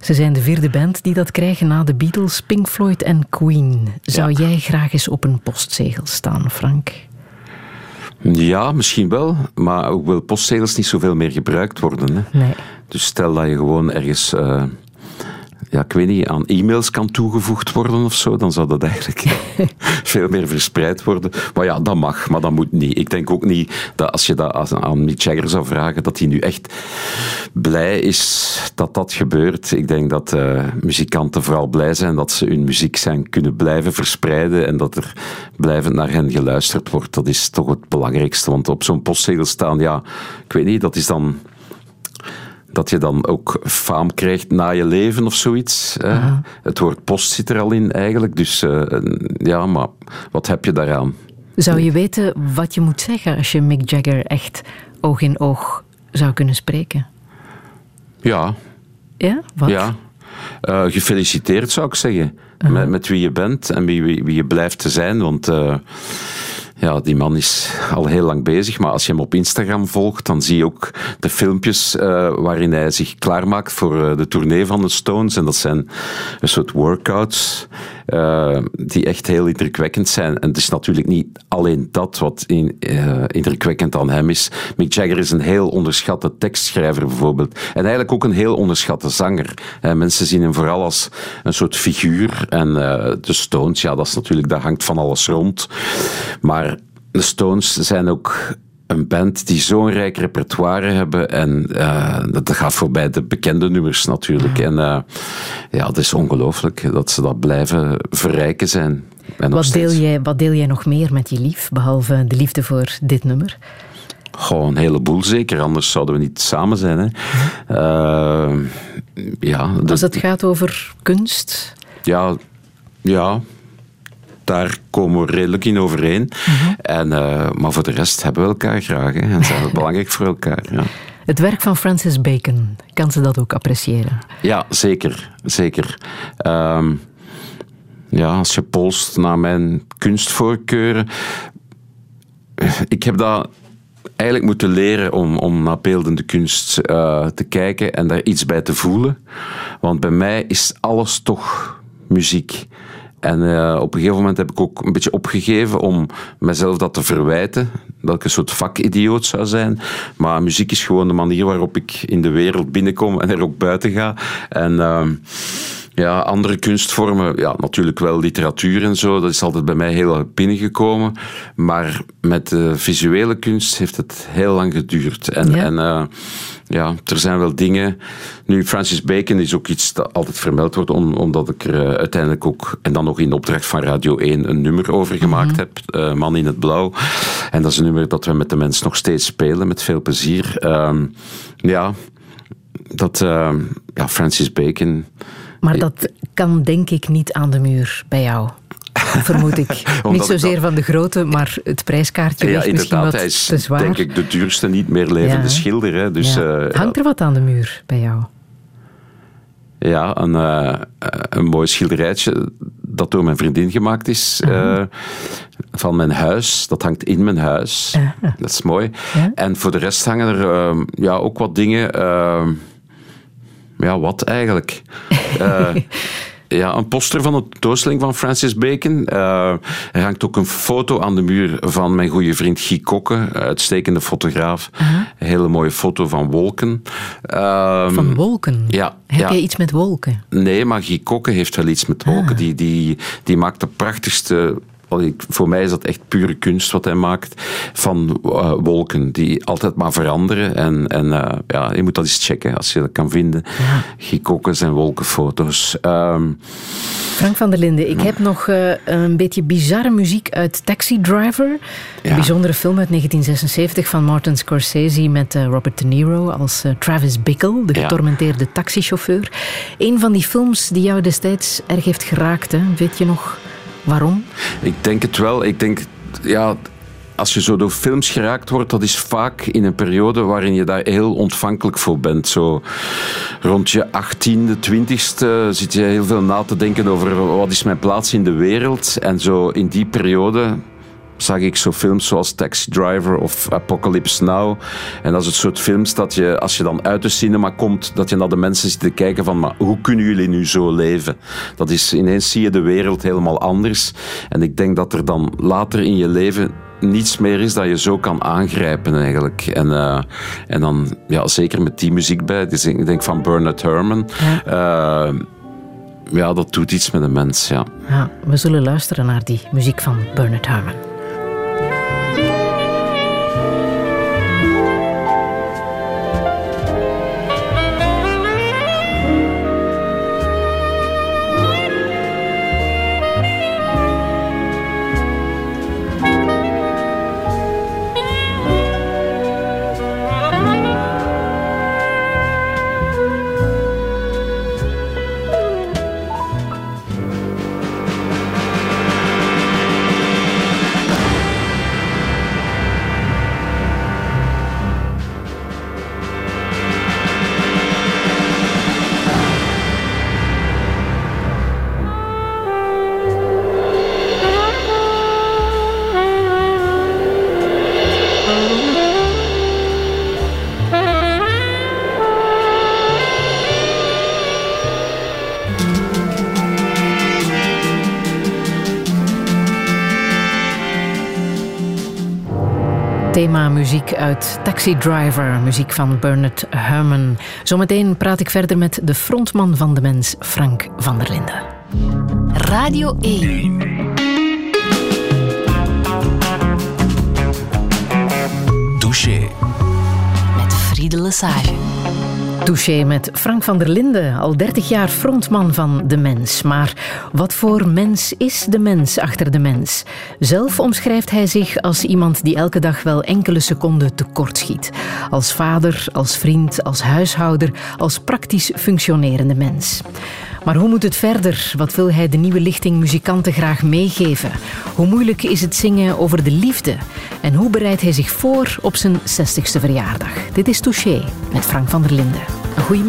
Ze zijn de vierde band die dat krijgen na de Beatles, Pink Floyd en Queen. Zou jij graag eens op een postzegel staan, Frank? Ja, misschien wel. Maar hoewel postzegels niet zoveel meer gebruikt worden. Hè. Nee. Dus stel dat je gewoon ergens, eh, ja, ik weet niet, aan e-mails kan toegevoegd worden of zo, dan zou dat eigenlijk veel meer verspreid worden. Maar ja, dat mag, maar dat moet niet. Ik denk ook niet dat als je dat aan- Mick Jagger zou vragen, dat hij nu echt blij is dat dat gebeurt. Ik denk dat eh, muzikanten vooral blij zijn dat ze hun muziek zijn kunnen blijven verspreiden en dat er blijvend naar hen geluisterd wordt. Dat is toch het belangrijkste, want op zo'n postzegel staan, ja, ik weet niet, dat is dan dat je dan ook faam krijgt na je leven of zoiets. Hè. Het woord post zit er al in eigenlijk. Dus eh, ja, maar wat heb je daaraan? Zou je weten wat je moet zeggen als je Mick Jagger echt oog in oog zou kunnen spreken? Ja, Ja? Wat? ja. Eh, gefeliciteerd zou ik zeggen. Met, met wie je bent en wie, wie, wie je blijft te zijn. Want eh, ja, die man is al heel lang bezig. Maar als je hem op Instagram volgt, dan zie je ook de filmpjes eh, waarin hij zich klaarmaakt voor eh, de tournee van de Stones. En dat zijn een soort workouts eh, die echt heel indrukwekkend zijn. En het is natuurlijk niet alleen dat wat in, eh, indrukwekkend aan hem is. Mick Jagger is een heel onderschatte tekstschrijver bijvoorbeeld. En eigenlijk ook een heel onderschatte zanger. Eh, mensen zien hem vooral als een soort figuur. En de Stones, ja, dat is natuurlijk, daar hangt van alles rond. Maar de Stones zijn ook een band die zo'n rijk repertoire hebben. En eh, dat gaat voorbij de bekende nummers natuurlijk. En eh, ja, het is ongelooflijk dat ze dat blijven verrijken zijn. En Wat deel, jij, wat deel jij nog meer met je lief, behalve de liefde voor dit nummer? Gewoon een heleboel zeker, anders zouden we niet samen zijn. Hè. Eh, ja, Als het gaat over kunst, ja, ja, daar komen we redelijk in overeen. En, eh, maar voor de rest hebben we elkaar graag hè, en zijn we belangrijk voor elkaar. Ja. het werk van Francis Bacon, kan ze dat ook appreciëren? Ja, zeker. zeker. Ehm, ja, als je polst naar mijn kunstvoorkeuren. Ik heb dat eigenlijk moeten leren om, om naar beeldende kunst eh, te kijken en daar iets bij te voelen. Want bij mij is alles toch muziek. En eh, op een gegeven moment heb ik ook een beetje opgegeven om mezelf dat te verwijten. Dat ik een soort vakidioot zou zijn. Maar muziek is gewoon de manier waarop ik in de wereld binnenkom en er ook buiten ga. En ehm, ja, andere kunstvormen, ja, natuurlijk wel literatuur en zo. Dat is altijd bij mij heel erg binnengekomen. Maar met de visuele kunst heeft het heel lang geduurd. En, Ja. en eh, ja, er zijn wel dingen. Nu, Francis Bacon is ook iets dat altijd vermeld wordt, om, omdat ik er eh, uiteindelijk ook, en dan nog in opdracht van Radio 1, een nummer over gemaakt heb, eh, Man in het Blauw. En dat is een nummer dat we met de mensen nog steeds spelen, met veel plezier. Ehm, ja, dat, ja, Francis Bacon. Maar dat kan denk ik niet aan de muur bij jou. Vermoed ik. niet ik zozeer dat- van de grootte, maar het prijskaartje Ja, misschien wat hij is te zwaar. denk ik de duurste niet meer levende Ja. schilder. Hè. Dus, Ja. eh, Hangt er wat aan de muur bij jou? Ja, een, eh, een mooi schilderijtje dat door mijn vriendin gemaakt is. eh, van mijn huis. Dat hangt in mijn huis. Dat is mooi. En voor de rest hangen er ja, ook wat dingen. ja, wat eigenlijk? Eh, ja, een poster van de tentoonstelling van Francis Bacon. Eh, er hangt ook een foto aan de muur van mijn goede vriend Guy Kokke, uitstekende fotograaf. Een hele mooie foto van wolken. Ehm, Van wolken? ja, Heb ja. jij iets met wolken? Nee, maar Guy Kokke heeft wel iets met wolken. Die, die, die maakt de prachtigste... Voor mij is dat echt pure kunst wat hij maakt van eh, wolken die altijd maar veranderen. En, en eh, ja, je moet dat eens checken als je dat kan vinden. Guy Kokke zijn wolkenfoto's. Ehm, Frank van der Linden, ik heb nog eh, een beetje bizarre muziek uit Taxi Driver. Een Ja. bijzondere film uit 1976 van Martin Scorsese met Robert De Niro als Travis Bickle, de Ja. getormenteerde taxichauffeur. Een van die films die jou destijds erg heeft geraakt, hè? weet je nog waarom? Ik denk het wel. Ik denk, ja, als je zo door films geraakt wordt, dat is vaak in een periode waarin je daar heel ontvankelijk voor bent. Zo rond je 18e, 20ste zit je heel veel na te denken over wat is mijn plaats in de wereld. En zo in die periode zag ik zo films zoals Taxi Driver of Apocalypse Now. En dat is het soort films dat je, als je dan uit de cinema komt, dat je naar de mensen zit te kijken van, maar hoe kunnen jullie nu zo leven? Dat is, ineens zie je de wereld helemaal anders. En ik denk dat er dan later in je leven niets meer is dat je zo kan aangrijpen eigenlijk. En, eh, en dan, ja, zeker met die muziek bij, dus ik denk van Bernard Herrmann. Ja. ja, dat doet iets met een mens, ja. Ja, we zullen luisteren naar die muziek van Bernard Herrmann. Muziek uit Taxi Driver, muziek van Bernard Herrmann. Zometeen praat ik verder met de frontman van de mens, Frank van der Linden. Radio 1. Douche. Met Friede Lesage. Touché met Frank van der Linden, al 30 jaar frontman van De Mens. Maar wat voor mens is de mens achter de mens? Zelf omschrijft hij zich als iemand die elke dag wel enkele seconden tekortschiet. Als vader, als vriend, als huishouder, als praktisch functionerende mens. Maar hoe moet het verder? Wat wil hij de nieuwe lichting muzikanten graag meegeven? Hoe moeilijk is het zingen over de liefde? En hoe bereidt hij zich voor op zijn 60ste verjaardag? Dit is Touché met Frank van der Linden. Een goede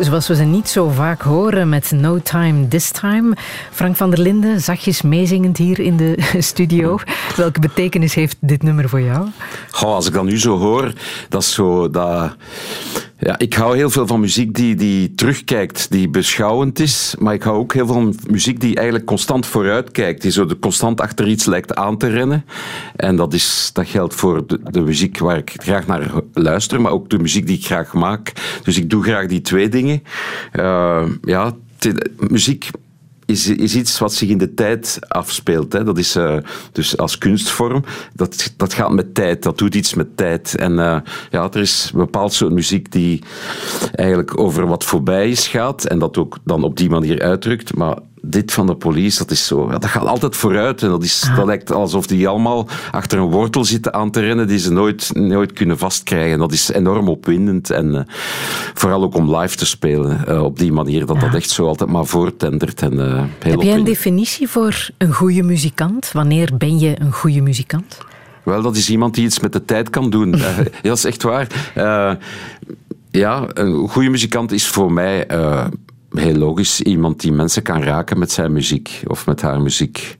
Zoals we ze niet zo vaak horen met No Time This Time. Frank van der Linden, zachtjes meezingend hier in de studio. Welke betekenis heeft dit nummer voor jou? Goh, als ik dat nu zo hoor, dat is zo... Dat... Ja, ik hou heel veel van muziek die, die terugkijkt, die beschouwend is. Maar ik hou ook heel veel van muziek die eigenlijk constant vooruit kijkt. Die zo de constant achter iets lijkt aan te rennen. En dat, is, dat geldt voor de, de muziek waar ik graag naar luister, maar ook de muziek die ik graag maak. Dus ik doe graag die twee dingen. Uh, ja, muziek is, is iets wat zich in de tijd afspeelt. Hè. Dat is uh, dus als kunstvorm. Dat, dat gaat met tijd, dat doet iets met tijd. En uh, ja, er is een bepaald soort muziek die eigenlijk over wat voorbij is gaat en dat ook dan op die manier uitdrukt. Maar dit van de police, dat is zo. Dat gaat altijd vooruit. En dat, is, ah. dat lijkt alsof die allemaal achter een wortel zitten aan te rennen die ze nooit, nooit kunnen vastkrijgen. Dat is enorm opwindend. En uh, vooral ook om live te spelen uh, op die manier. Dat ja. dat echt zo altijd maar voortendert. En, uh, heel Heb jij opwindend. een definitie voor een goede muzikant? Wanneer ben je een goede muzikant? Wel, dat is iemand die iets met de tijd kan doen. ja, dat is echt waar. ja, een goede muzikant is voor mij heel logisch, iemand die mensen kan raken met zijn muziek of met haar muziek.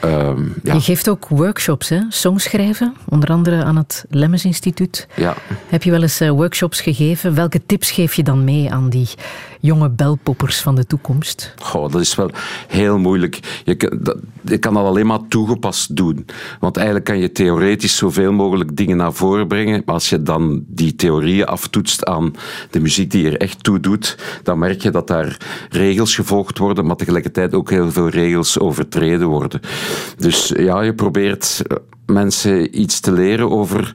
Ehm, ja. Je geeft ook workshops, hè? Songschrijven, onder andere aan het Lemmens Instituut. ja. Heb je wel eens eh, workshops gegeven? Welke tips geef je dan mee aan die jonge belpoppers van de toekomst? Goh, dat is wel heel moeilijk. Je kan, dat, je kan dat alleen maar toegepast doen. Want eigenlijk kan je theoretisch zoveel mogelijk dingen naar voren brengen. Maar als je dan die theorieën aftoetst aan de muziek die er echt toe doet, dan merk je dat daar regels gevolgd worden, maar tegelijkertijd ook heel veel regels overtreden worden. Dus ja, je probeert eh, mensen iets te leren over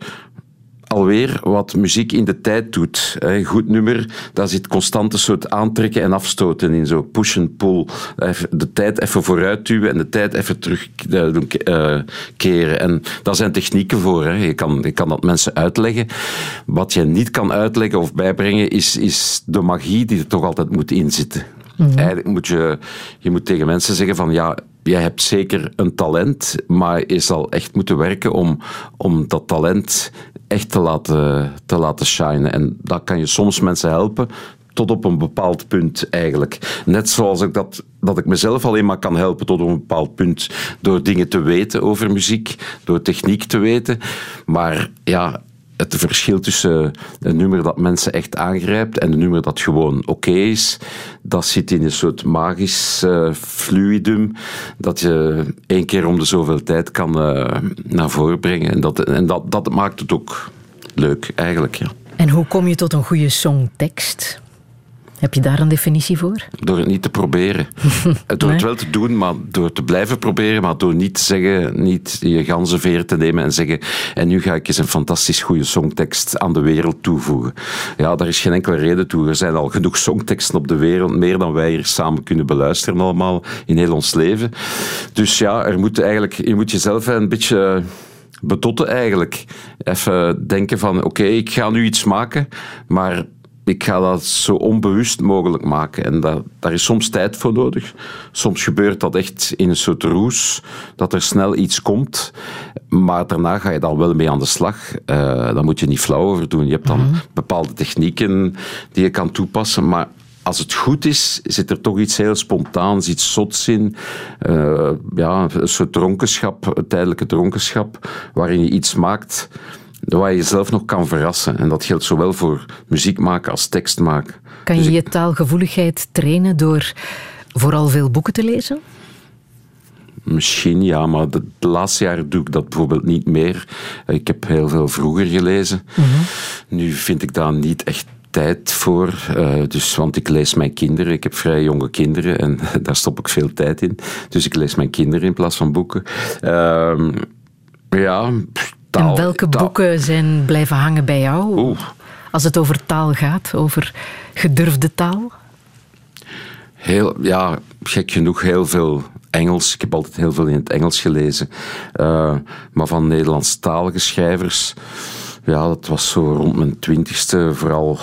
alweer wat muziek in de tijd doet. Een goed nummer, daar zit constant een soort aantrekken en afstoten in. Zo push and pull. De tijd even vooruit duwen en de tijd even terug eh, eh. En daar zijn technieken voor. Hè. Je, kan, je kan dat mensen uitleggen. Wat je niet kan uitleggen of bijbrengen, is, is de magie die er toch altijd moet inzitten. Eigenlijk moet je, je moet tegen mensen zeggen van ja, jij hebt zeker een talent, maar je zal echt moeten werken om, om dat talent echt te laten, te laten shinen. En dat kan je soms mensen helpen tot op een bepaald punt eigenlijk. Net zoals ik dat, dat ik mezelf alleen maar kan helpen tot op een bepaald punt door dingen te weten over muziek, door techniek te weten. Maar ja, het verschil tussen een nummer dat mensen echt aangrijpt en een nummer dat gewoon oké is, dat zit in een soort magisch eh, fluidum dat je één keer om de zoveel tijd kan eh, naar voren brengen. En, dat, en dat, dat maakt het ook leuk, eigenlijk. Ja. En hoe kom je tot een goede songtekst? Heb je daar een definitie voor? Door het niet te proberen. door het wel te doen, maar door te blijven proberen, maar door niet te zeggen, niet je ganzenveer te nemen en zeggen en nu ga ik eens een fantastisch goede songtekst aan de wereld toevoegen. Ja, daar is geen enkele reden toe. Er zijn al genoeg songteksten op de wereld, meer dan wij hier samen kunnen beluisteren allemaal in heel ons leven. Dus ja, er moet eigenlijk, je moet jezelf een beetje bedotten eigenlijk. Even denken van, oké, ik ga nu iets maken, maar ik ga dat zo onbewust mogelijk maken. En dat, daar is soms tijd voor nodig. Soms gebeurt dat echt in een soort roes, dat er snel iets komt. Maar daarna ga je dan wel mee aan de slag. Uh, daar moet je niet flauw over doen. Je hebt dan bepaalde technieken die je kan toepassen. Maar als het goed is, zit er toch iets heel spontaans, iets zots in. Uh, ja, een soort dronkenschap, een tijdelijke dronkenschap, waarin je iets maakt waar je jezelf nog kan verrassen. En dat geldt zowel voor muziek maken als tekst maken. Kan Dus je je taalgevoeligheid trainen door vooral veel boeken te lezen? Misschien ja, maar de, de laatste jaren doe ik dat bijvoorbeeld niet meer. Ik heb heel veel vroeger gelezen. Nu vind ik daar niet echt tijd voor. eh, dus, want ik lees mijn kinderen. Ik heb vrij jonge kinderen en daar stop ik veel tijd in. Dus ik lees mijn kinderen in plaats van boeken. Ehm, ja, taal- en welke taal- boeken zijn blijven hangen bij jou? Oeh. Als het over taal gaat, over gedurfde taal? Heel, ja, gek genoeg heel veel Engels. Ik heb altijd heel veel in het Engels gelezen. Eh, maar van Nederlandstalige schrijvers, ja, dat was zo rond mijn twintigste vooral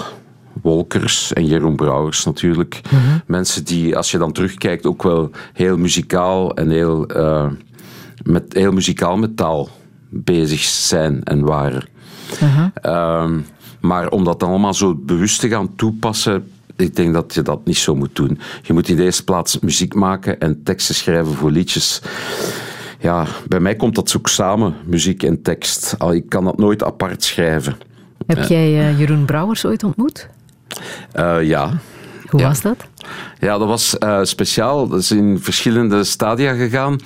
Wolkers en Jeroen Brouwers natuurlijk. Mensen die, als je dan terugkijkt, ook wel heel muzikaal en heel, eh, met, heel muzikaal met taal bezig zijn en waren. Ehm, maar om dat dan allemaal zo bewust te gaan toepassen, ik denk dat je dat niet zo moet doen. Je moet in de eerste plaats muziek maken en teksten schrijven voor liedjes. Ja, bij mij komt dat ook samen, muziek en tekst. Al, Ik kan dat nooit apart schrijven. Heb jij eh, Jeroen Brouwers ooit ontmoet? Eh, ja. Hoe Ja. was dat? Ja, dat was eh, speciaal. Dat is in verschillende stadia gegaan.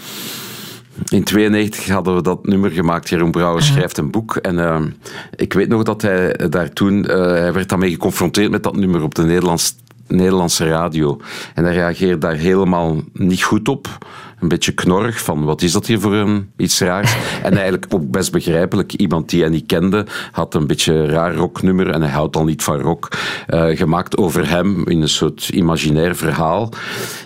In 92 hadden we dat nummer gemaakt. Jeroen Brouwer schrijft een boek. En eh, ik weet nog dat hij daar toen... eh, hij werd daarmee geconfronteerd met dat nummer op de Nederlands, Nederlandse radio. En hij reageerde daar helemaal niet goed op. Een beetje knorrig van, wat is dat hier voor een, iets raars? En eigenlijk ook best begrijpelijk. Iemand die hij niet kende, had een beetje een raar rocknummer. En hij houdt al niet van rock. eh, gemaakt over hem in een soort imaginair verhaal.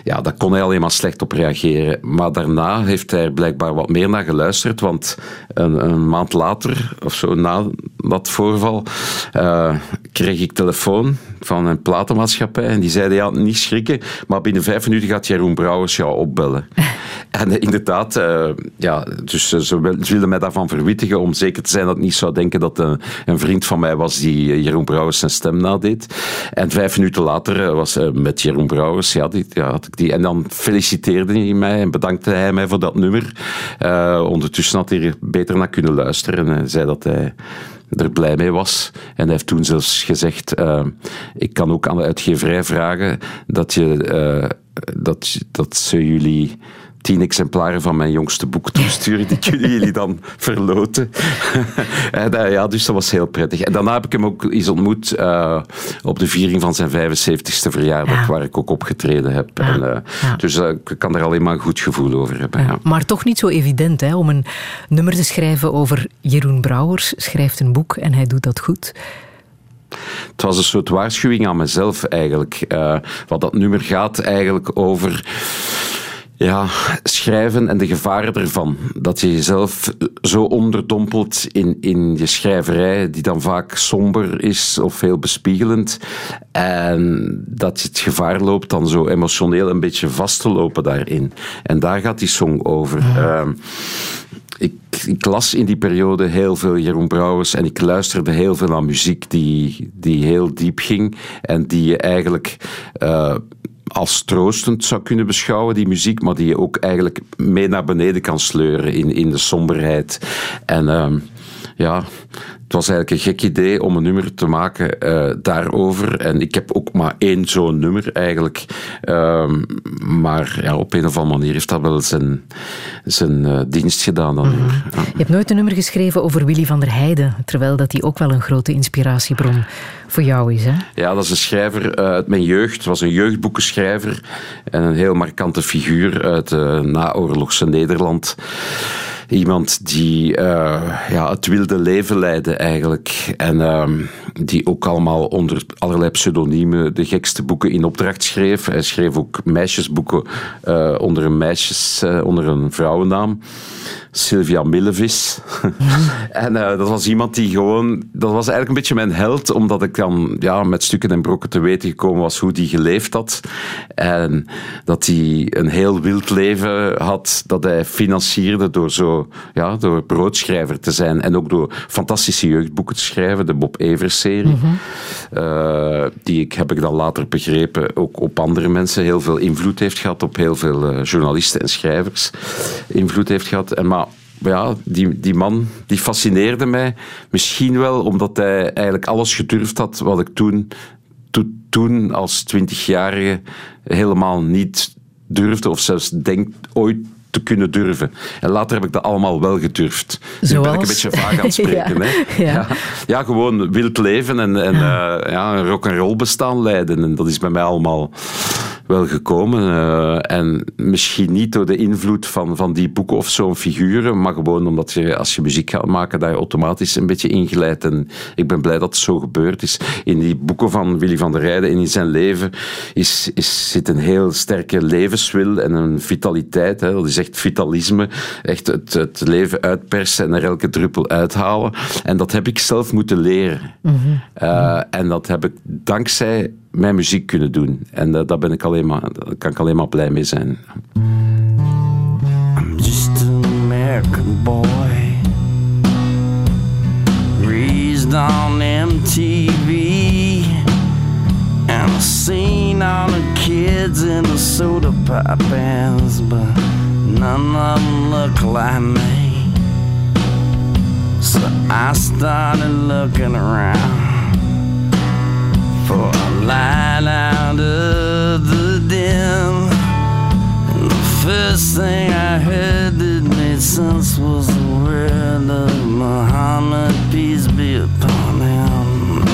Ja, daar kon hij alleen maar slecht op reageren. Maar daarna heeft hij er blijkbaar wat meer naar geluisterd. Want een, een maand later, of zo na dat voorval, eh, kreeg ik telefoon van een platenmaatschappij. En die zeiden, ja, niet schrikken, maar binnen vijf minuten gaat Jeroen Brouwers jou opbellen. en eh, inderdaad, eh, ja, dus eh, ze, wil- ze wilden mij daarvan verwittigen om zeker te zijn dat ik niet zou denken dat een vriend van mij was die Jeroen Brouwers zijn stem nadeed. En vijf minuten later was met Jeroen Brouwers, ja, die, ja, had ik die. En dan feliciteerde hij mij en bedankte hij mij voor dat nummer. Ondertussen had hij er beter naar kunnen luisteren en zei dat hij er blij mee was. En hij heeft toen zelfs gezegd, eh, ik kan ook aan de uitgeverij vragen dat, je, eh, dat, dat ze jullie tien exemplaren van mijn jongste boek toesturen. Die kunnen jullie dan verloten. en, eh, ja, dus dat was heel prettig. En daarna heb ik hem ook eens ontmoet eh, op de viering van zijn 75ste verjaardag, Ja. waar ik ook opgetreden heb. En, eh, ja. Dus ik kan er alleen maar een goed gevoel over hebben. Ja. Maar toch niet zo evident hè, om een nummer te schrijven over Jeroen Brouwers. Schrijft een boek en hij doet dat goed. Het was een soort waarschuwing aan mezelf eigenlijk. Eh, wat dat nummer gaat eigenlijk over ja, schrijven en de gevaren ervan. Dat je jezelf zo onderdompelt in, in je schrijverij, die dan vaak somber is of heel bespiegelend. En dat je het gevaar loopt dan zo emotioneel een beetje vast te lopen daarin. En daar gaat die song over. Ehm, ik, ik las in die periode heel veel Jeroen Brouwers en ik luisterde heel veel naar muziek die, die heel diep ging en die je eigenlijk eh, als troostend zou kunnen beschouwen, die muziek, maar die je ook eigenlijk mee naar beneden kan sleuren in, in de somberheid. En ehm, ja, was eigenlijk een gek idee om een nummer te maken eh, daarover. En ik heb ook maar één zo'n nummer eigenlijk. Ehm, maar ja, op een of andere manier heeft dat wel zijn, zijn eh, dienst gedaan. Nummer. Ja. Je hebt nooit een nummer geschreven over Willy van der Heijden, terwijl dat die ook wel een grote inspiratiebron voor jou is. Hè? Ja, dat is een schrijver eh, uit mijn jeugd. was een jeugdboekenschrijver en een heel markante figuur uit uh, naoorlogse Nederland. Iemand die uh, ja, het wilde leven leidde eigenlijk. En uh, die ook allemaal onder allerlei pseudoniemen de gekste boeken in opdracht schreef. Hij schreef ook meisjesboeken uh, onder een meisjes, onder een vrouwennaam. Sylvia Millevis. en dat was iemand die gewoon... Dat was eigenlijk een beetje mijn held, omdat ik dan ja, met stukken en brokken te weten gekomen was hoe die geleefd had. En dat hij een heel wild leven had, dat hij financierde door zo... Ja, door broodschrijver te zijn en ook door fantastische jeugdboeken te schrijven, de Bob Evers-serie. Mm -hmm. uh, die ik, heb ik dan later begrepen, ook op andere mensen heel veel invloed heeft gehad, op heel veel uh, journalisten en schrijvers invloed heeft gehad. En maar ja, die, die man die fascineerde mij. Misschien wel omdat hij eigenlijk alles gedurfd had wat ik toen, to, toen als twintigjarige helemaal niet durfde of zelfs denk ooit te kunnen durven. En later heb ik dat allemaal wel gedurfd. Zoals? ben ik een beetje vaag aan het spreken. ja. Hè? Ja. Ja. ja. gewoon wild leven en, en ja. Uh, ja, een rock'n'roll bestaan leiden. En dat is bij mij allemaal wel gekomen. Uh, en misschien niet door de invloed van, van die boeken of zo'n figuren, maar gewoon omdat je als je muziek gaat maken, daar je automatisch een beetje ingeleid. En ik ben blij dat het zo gebeurd is. In die boeken van Willy van der Rijden en in zijn leven is, is, zit een heel sterke levenswil en een vitaliteit. Hè. Dat is echt vitalisme. Echt het, het leven uitpersen en er elke druppel uithalen. En dat heb ik zelf moeten leren. Mm -hmm. uh, en dat heb ik dankzij mijn muziek kunnen doen. En uh, daar ben ik alleen maar, kan ik alleen maar blij mee zijn. I'm just an American boy Raised on MTV And I've seen all the kids in the soda pop bands But none of them look like me So I started looking around light out of the dim. And the first thing I heard that made sense was the word of Muhammad, peace be upon him.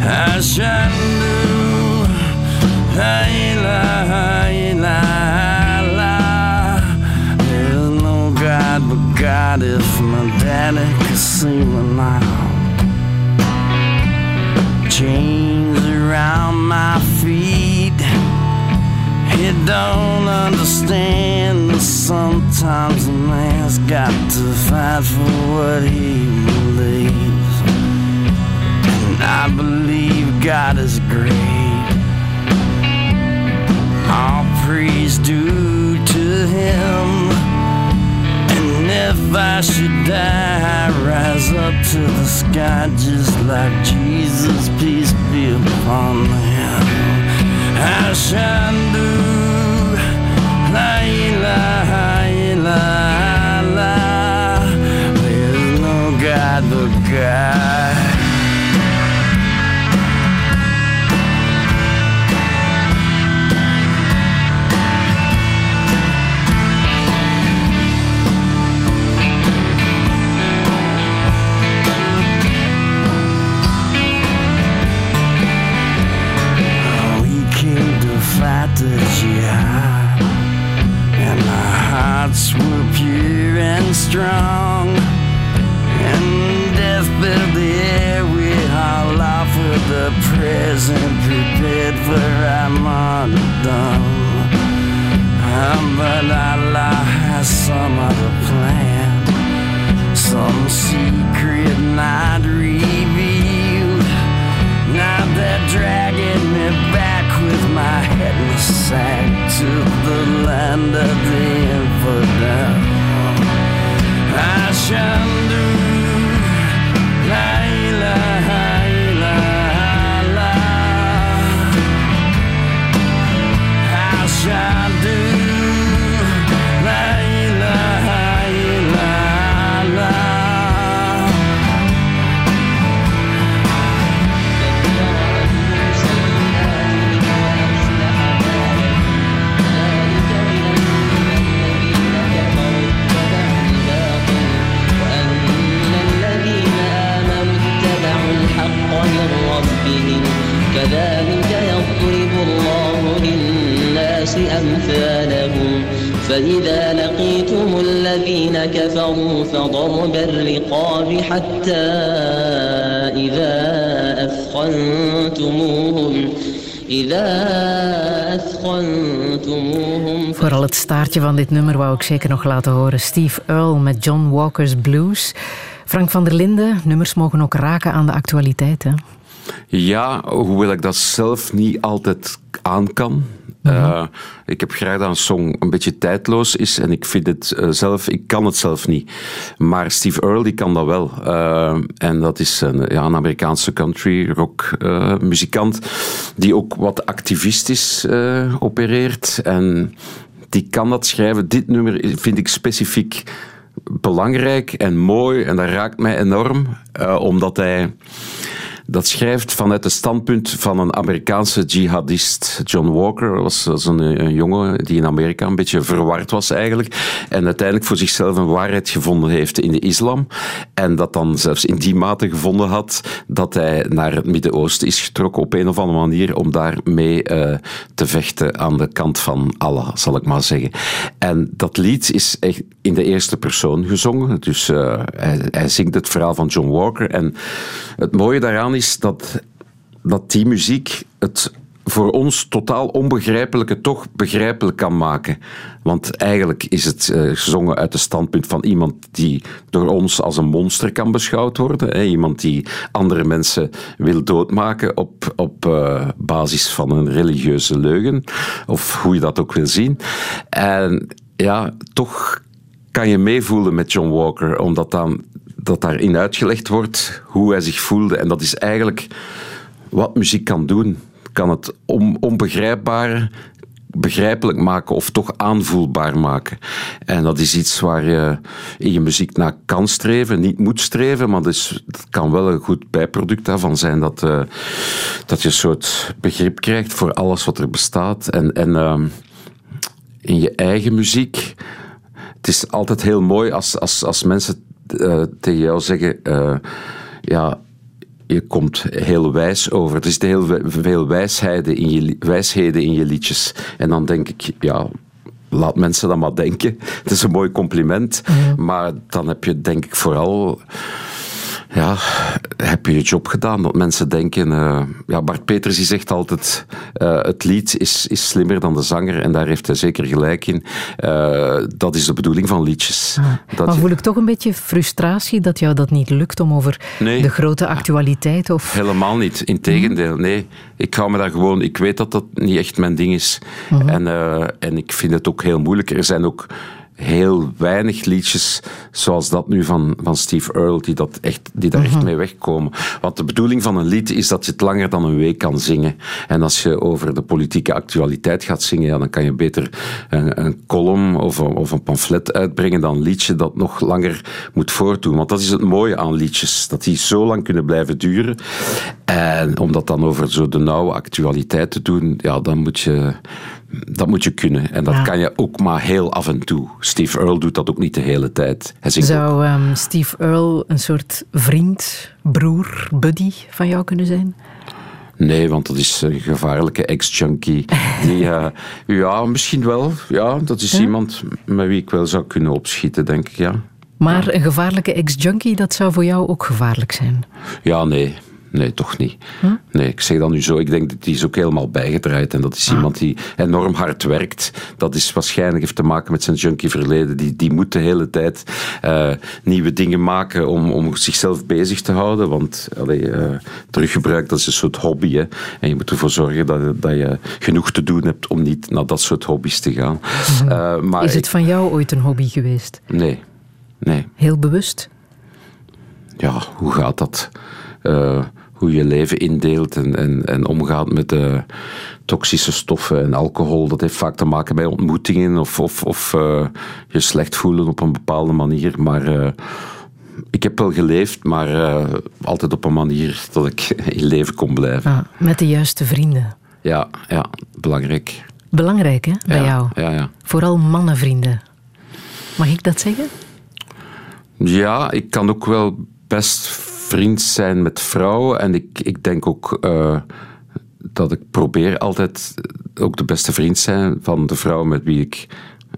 Ashadu, la ilaha illallah. There's no God but God if my daddy could see me now chains around my feet. You don't understand that sometimes a man's got to fight for what he believes. And I believe God is great. All praise due to Him. If I should die, I rise up to the sky just like Jesus. Peace be upon Him. I shall do. La ilaha illallah. There's no God but God. Fight the jihad, and our hearts were pure and strong. And death filled the air, we all offered the present, prepared for our martyrdom. Um, but Allah has some other plan, some secret not revealed. Now they're dragging me with my head in the sack to the land of the infidel. I shall do ربهم كذلك يضرب الله للناس أمثالهم فإذا لقيتم الذين كفروا فضرب الرقاب حتى إذا أثخنتموهم إذا أثخنتموهم Vooral het staartje van dit nummer wou ik zeker nog laten horen. Steve Earle met John Walker's Blues. Frank van der Linden, nummers mogen ook raken aan de actualiteit. Hè? Ja, hoewel ik dat zelf niet altijd aan kan. Eh, ik heb graag dat een song een beetje tijdloos is en ik vind het eh, zelf, ik kan het zelf niet. Maar Steve Earle die kan dat wel. Eh, en dat is een, ja, een Amerikaanse country rock muzikant die ook wat activistisch opereert. En die kan dat schrijven. Dit nummer vind ik specifiek belangrijk en mooi en dat raakt mij enorm, omdat hij dat schrijft vanuit het standpunt van een Amerikaanse jihadist. John Walker was, een, jongen die in Amerika een beetje verward was eigenlijk. En uiteindelijk voor zichzelf een waarheid gevonden heeft in de islam. En dat dan zelfs in die mate gevonden had dat hij naar het Midden-Oosten is getrokken op een of andere manier om daarmee eh, te vechten aan de kant van Allah, zal ik maar zeggen. En dat lied is echt in de eerste persoon gezongen. Dus eh, hij, hij zingt het verhaal van John Walker. En het mooie daaraan is dat, dat die muziek het voor ons totaal onbegrijpelijke toch begrijpelijk kan maken. Want eigenlijk is het eh, gezongen uit het standpunt van iemand die door ons als een monster kan beschouwd worden. Hè? Iemand die andere mensen wil doodmaken op, op eh, basis van een religieuze leugen. Of hoe je dat ook wil zien. En ja, toch kan je meevoelen met John Walker, omdat dan, dat daarin uitgelegd wordt hoe hij zich voelde. En dat is eigenlijk wat muziek kan doen. Kan het on, onbegrijpbare begrijpelijk maken of toch aanvoelbaar maken. En dat is iets waar je in je muziek naar kan streven, niet moet streven, maar dus, dat kan wel een goed bijproduct daarvan zijn dat, eh, dat je een soort begrip krijgt voor alles wat er bestaat. En, en ehm, in je eigen muziek het is altijd heel mooi als, als, als mensen eh, tegen jou zeggen: eh, Ja, je komt heel wijs over. Er zitten heel veel wijsheden in, je, wijsheden in je liedjes. En dan denk ik: Ja. Laat mensen dat maar denken. Het is een mooi compliment. Maar dan heb je denk ik vooral ja, heb je je job gedaan? Dat mensen denken... eh, ja, Bart Peters die zegt altijd... eh, het lied is, is slimmer dan de zanger. En daar heeft hij zeker gelijk in. Eh, dat is de bedoeling van liedjes. Dat maar je- voel ik toch een beetje frustratie dat jou dat niet lukt om over Nee. de grote actualiteit of... Helemaal niet. Integendeel, nee. Ik ga me daar gewoon... Ik weet dat dat niet echt mijn ding is. En, eh, en ik vind het ook heel moeilijk. Er zijn ook heel weinig liedjes zoals dat nu van, van Steve Earle, die, dat echt, die daar echt mee wegkomen. Want de bedoeling van een lied is dat je het langer dan een week kan zingen. En als je over de politieke actualiteit gaat zingen, ja, dan kan je beter een, een column of een, of een pamflet uitbrengen dan een liedje dat nog langer moet voortdoen. Want dat is het mooie aan liedjes, dat die zo lang kunnen blijven duren. En om dat dan over zo de nauwe actualiteit te doen, ja, dan moet je... Dat moet je kunnen. En dat Ja. kan je ook maar heel af en toe. Steve Earle doet dat ook niet de hele tijd. Zou ehm, Steve Earle een soort vriend, broer, buddy van jou kunnen zijn? Nee, want dat is een gevaarlijke ex-junkie. Die, eh, ja, misschien wel. Ja, dat is iemand met wie ik wel zou kunnen opschieten, denk ik. Ja, Maar een gevaarlijke ex-junkie, dat zou voor jou ook gevaarlijk zijn. ja nee. Nee, toch niet. Nee, ik zeg dat nu zo. Ik denk dat die is ook helemaal bijgedraaid. En dat is iemand die enorm hard werkt. Dat is waarschijnlijk heeft te maken met zijn junkie verleden. Die, die moet de hele tijd eh, nieuwe dingen maken om, om zichzelf bezig te houden. Want allee, eh, teruggebruik, dat is een soort hobby. Hè. En je moet ervoor zorgen dat, dat je genoeg te doen hebt om niet naar dat soort hobby's te gaan. Eh, maar Is ik- het van jou ooit een hobby geweest? Nee, nee. Heel bewust? ja, hoe gaat dat? Eh, hoe je leven indeelt en, en, en omgaat met de toxische stoffen en alcohol. Dat heeft vaak te maken met ontmoetingen of, of, of eh, je slecht voelen op een bepaalde manier. Maar eh, ik heb wel geleefd, maar altijd op een manier dat ik in leven kon blijven. Ah, met de juiste vrienden. Ja, ja belangrijk. Belangrijk, hè, bij ja, jou? Ja, ja. Vooral mannenvrienden. Mag ik dat zeggen? Ja, ik kan ook wel best vriend zijn met vrouwen. En ik, ik denk ook eh, dat ik probeer altijd ook de beste vriend zijn van de vrouw met wie ik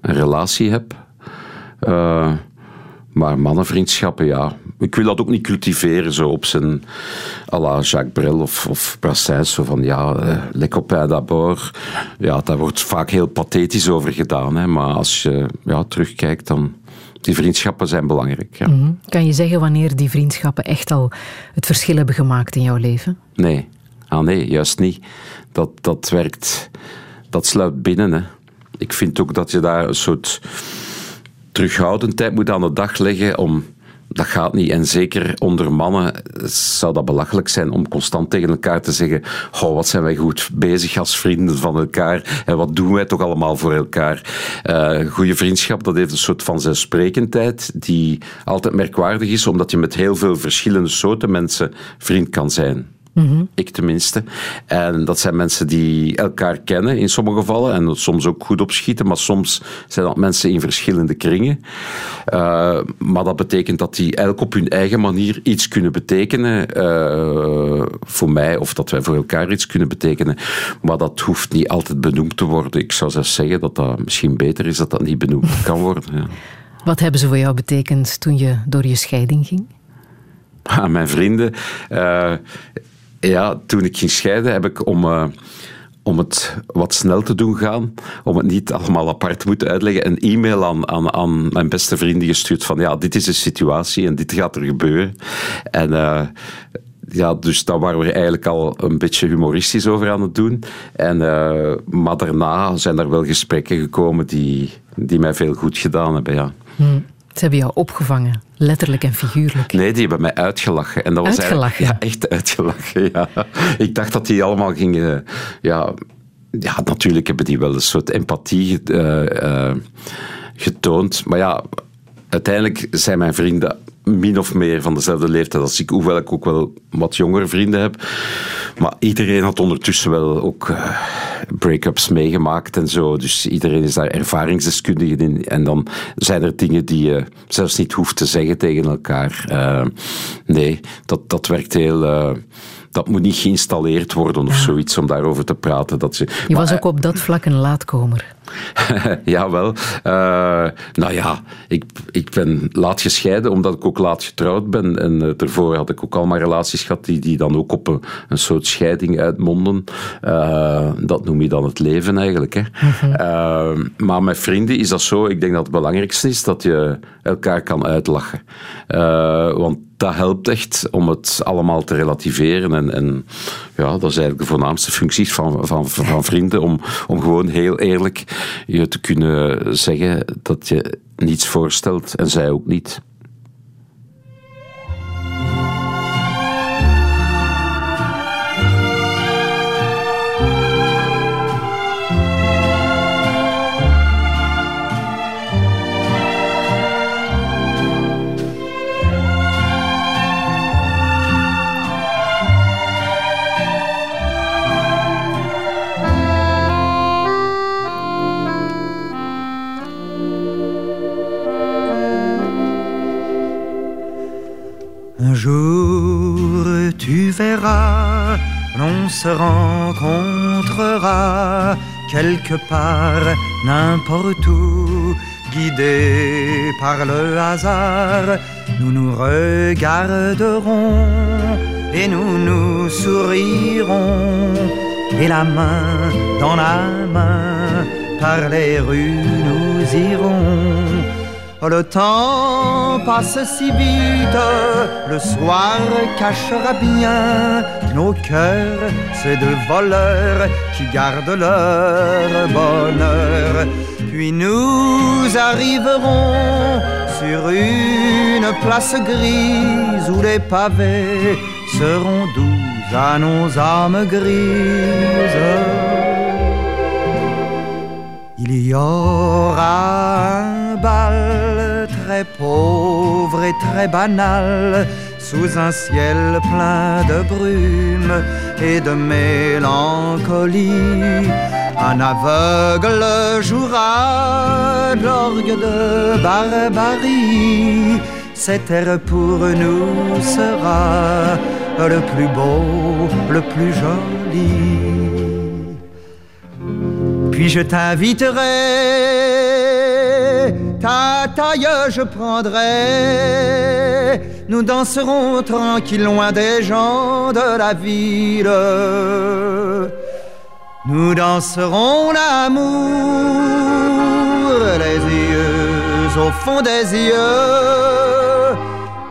een relatie heb. Eh, maar mannenvriendschappen, ja. Ik wil dat ook niet cultiveren zo op zijn à la Jacques Brel of, of Brassens. Zo van, ja, eh, les d'abord. Ja, daar wordt vaak heel pathetisch over gedaan. Hè. Maar als je ja, terugkijkt, dan... Die vriendschappen zijn belangrijk, ja. Mhm. Kan je zeggen wanneer die vriendschappen echt al het verschil hebben gemaakt in jouw leven? Nee. Ah nee, juist niet. Dat, dat werkt... Dat sluit binnen, hè. Ik vind ook dat je daar een soort terughoudendheid moet aan de dag leggen om... Dat gaat niet. En zeker onder mannen zou dat belachelijk zijn om constant tegen elkaar te zeggen oh, wat zijn wij goed bezig als vrienden van elkaar en wat doen wij toch allemaal voor elkaar. Eh goede vriendschap, dat heeft een soort van zelfsprekendheid die altijd merkwaardig is, omdat je met heel veel verschillende soorten mensen vriend kan zijn. Ik tenminste. En dat zijn mensen die elkaar kennen in sommige gevallen en soms ook goed opschieten, maar soms zijn dat mensen in verschillende kringen. Eh, maar dat betekent dat die elk op hun eigen manier iets kunnen betekenen eh, voor mij of dat wij voor elkaar iets kunnen betekenen. Maar dat hoeft niet altijd benoemd te worden. Ik zou zelfs zeggen dat dat misschien beter is dat dat niet benoemd kan worden. Ja. Wat hebben ze voor jou betekend toen je door je scheiding ging? aan mijn vrienden. Eh, ja, toen ik ging scheiden, heb ik om, eh, om het wat snel te doen gaan, om het niet allemaal apart te moeten uitleggen, een e-mail aan, aan, aan mijn beste vrienden gestuurd van ja, dit is de situatie en dit gaat er gebeuren. En eh, ja, dus daar waren we eigenlijk al een beetje humoristisch over aan het doen. En, eh, maar daarna zijn er wel gesprekken gekomen die, die mij veel goed gedaan hebben, ja. Ze hebben jou opgevangen, letterlijk en figuurlijk. Nee, die hebben mij uitgelachen. En dat was Uitgelachen? Ja, echt uitgelachen, ja. Ik dacht dat die allemaal gingen... Ja, ja natuurlijk hebben die wel een soort empathie eh, eh, getoond. Maar ja, uiteindelijk zijn mijn vrienden min of meer van dezelfde leeftijd als ik, hoewel ik ook wel wat jongere vrienden heb. Maar iedereen had ondertussen wel ook eh, break-ups meegemaakt en zo. Dus iedereen is daar ervaringsdeskundige in. En dan zijn er dingen die je zelfs niet hoeft te zeggen tegen elkaar. Eh, nee, dat, dat werkt heel... eh, dat moet niet geïnstalleerd worden of zoiets om daarover te praten. Dat ze, Je was ook op dat vlak een laatkomer. Jawel. Eh nou ja, ik, ik ben laat gescheiden omdat ik ook laat getrouwd ben. En eh, daarvoor had ik ook al maar relaties gehad die, die dan ook op een, een soort scheiding uitmonden. Eh, dat noem je dan het leven eigenlijk. Hè. Eh, maar met vrienden is dat zo. Ik denk dat het belangrijkste is dat je elkaar kan uitlachen. Eh, want dat helpt echt om het allemaal te relativeren. En, en ja, dat is eigenlijk de voornaamste functie van, van, van vrienden. Om, om gewoon heel eerlijk je te kunnen zeggen dat je niets voorstelt en zij ook niet. Jour tu verras, l'on se rencontrera quelque part, n'importe où, guidés par le hasard, nous nous regarderons et nous nous sourirons, et la main dans la main, par les rues nous irons. Le temps passe si vite, le soir cachera bien nos cœurs, ces deux voleurs qui gardent leur bonheur. Puis nous arriverons sur une place grise où les pavés seront doux à nos âmes grises. Il y aura un bal pauvre et très banal sous un ciel plein de brume et de mélancolie. Un aveugle jouera l'orgue de barbarie. Cet air pour nous sera le plus beau, le plus joli. Puis je t'inviterai, ta taille je prendrai. Nous danserons tranquille loin des gens de la ville. Nous danserons l'amour, les yeux au fond des yeux,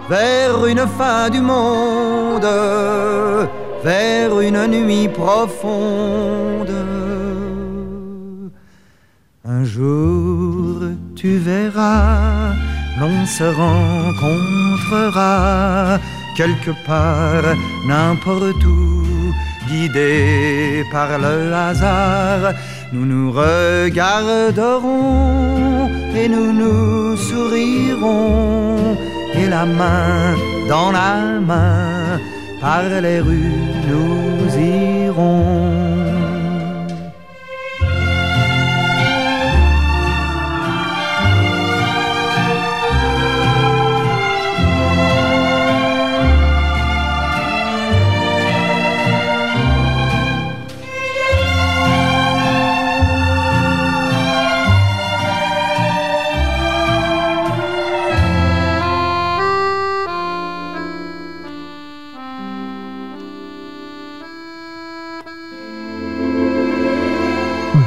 vers une fin du monde, vers une nuit profonde. Un jour tu verras, l'on se rencontrera quelque part, n'importe où, guidés par le hasard. Nous nous regarderons et nous nous sourirons, et la main dans la main, par les rues nous irons.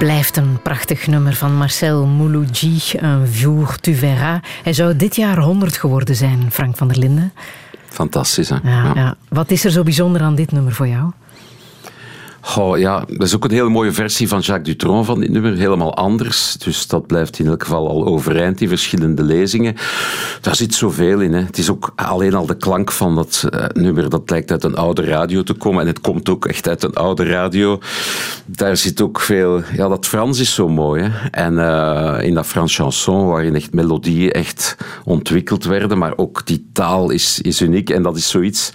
Blijft een prachtig nummer van Marcel Mouloudji, Un jour tu verras. Hij zou dit jaar 100 geworden zijn, Frank van der Linden. Fantastisch, hè? Ja, ja. Wat is er zo bijzonder aan dit nummer voor jou? Goh, ja, dat is ook een hele mooie versie van Jacques Dutronc van dit nummer. Helemaal anders. Dus dat blijft in elk geval al overeind, die verschillende lezingen. Daar zit zoveel in. Hè. Het is ook alleen al de klank van dat eh, nummer. Dat lijkt uit een oude radio te komen. En het komt ook echt uit een oude radio. Daar zit ook veel... Ja, dat Frans is zo mooi. Hè. En eh, in dat Frans chanson, waarin echt melodieën echt ontwikkeld werden. Maar ook die taal is, is uniek. En dat is zoiets...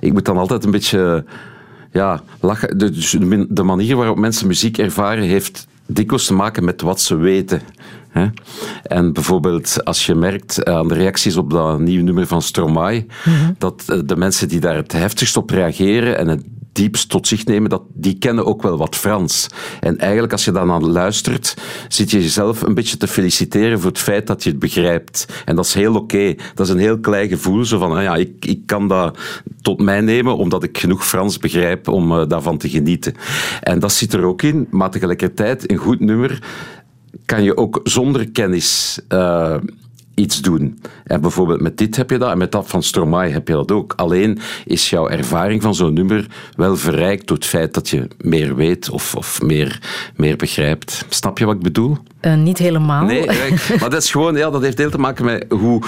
Ik moet dan altijd een beetje ja, lachen. De, dus de manier waarop mensen muziek ervaren heeft dikwijls te maken met wat ze weten. Hè? En bijvoorbeeld als je merkt aan de reacties op dat nieuwe nummer van Stromae, dat eh, de mensen die daar het heftigst op reageren en het diepst tot zich nemen, dat, die kennen ook wel wat Frans. En eigenlijk als je dan aan luistert, zit je jezelf een beetje te feliciteren voor het feit dat je het begrijpt. En dat is heel oké. Dat is een heel klein gevoel, zo van, ah ja, ik, ik kan dat tot mij nemen, omdat ik genoeg Frans begrijp om eh, daarvan te genieten. En dat zit er ook in, maar tegelijkertijd een goed nummer kan je ook zonder kennis eh, iets doen. En bijvoorbeeld met dit heb je dat, en met dat van Stromae heb je dat ook. Alleen is jouw ervaring van zo'n nummer wel verrijkt door het feit dat je meer weet of, of meer, meer begrijpt. Snap je wat ik bedoel? Eh, niet helemaal. Nee, maar dat is gewoon, ja, dat heeft heel te maken met hoe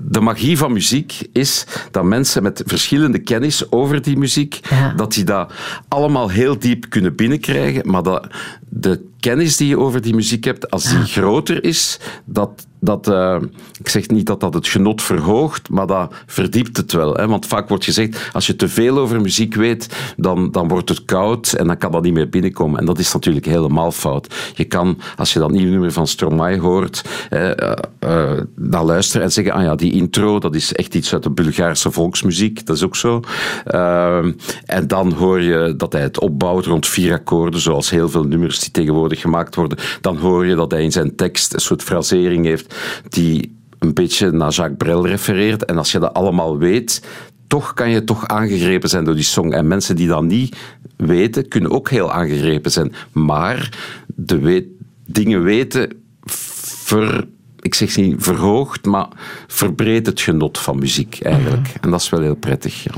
de magie van muziek is dat mensen met verschillende kennis over die muziek, Ja. dat die dat allemaal heel diep kunnen binnenkrijgen, maar dat de kennis die je over die muziek hebt, als die groter is, dat, dat eh, ik zeg niet dat dat het genot verhoogt, maar dat verdiept het wel. Hè? Want vaak wordt gezegd, als je te veel over muziek weet, dan, dan wordt het koud en dan kan dat niet meer binnenkomen. En dat is natuurlijk helemaal fout. Je kan, als je dat nieuwe nummer van Stromae hoort, eh, eh, dan luisteren en zeggen, ah ja, die intro, dat is echt iets uit de Bulgaarse volksmuziek, dat is ook zo. Eh, en dan hoor je dat hij het opbouwt rond vier akkoorden, zoals heel veel nummers die tegenwoordig gemaakt worden. Dan hoor je dat hij in zijn tekst een soort frasering heeft die een beetje naar Jacques Brel refereert. En als je dat allemaal weet, toch kan je toch aangegrepen zijn door die song. En mensen die dat niet weten, kunnen ook heel aangegrepen zijn. Maar de weet, dingen weten ver, ik zeg niet verhoogt, maar verbreedt het genot van muziek eigenlijk. En dat is wel heel prettig. Ja.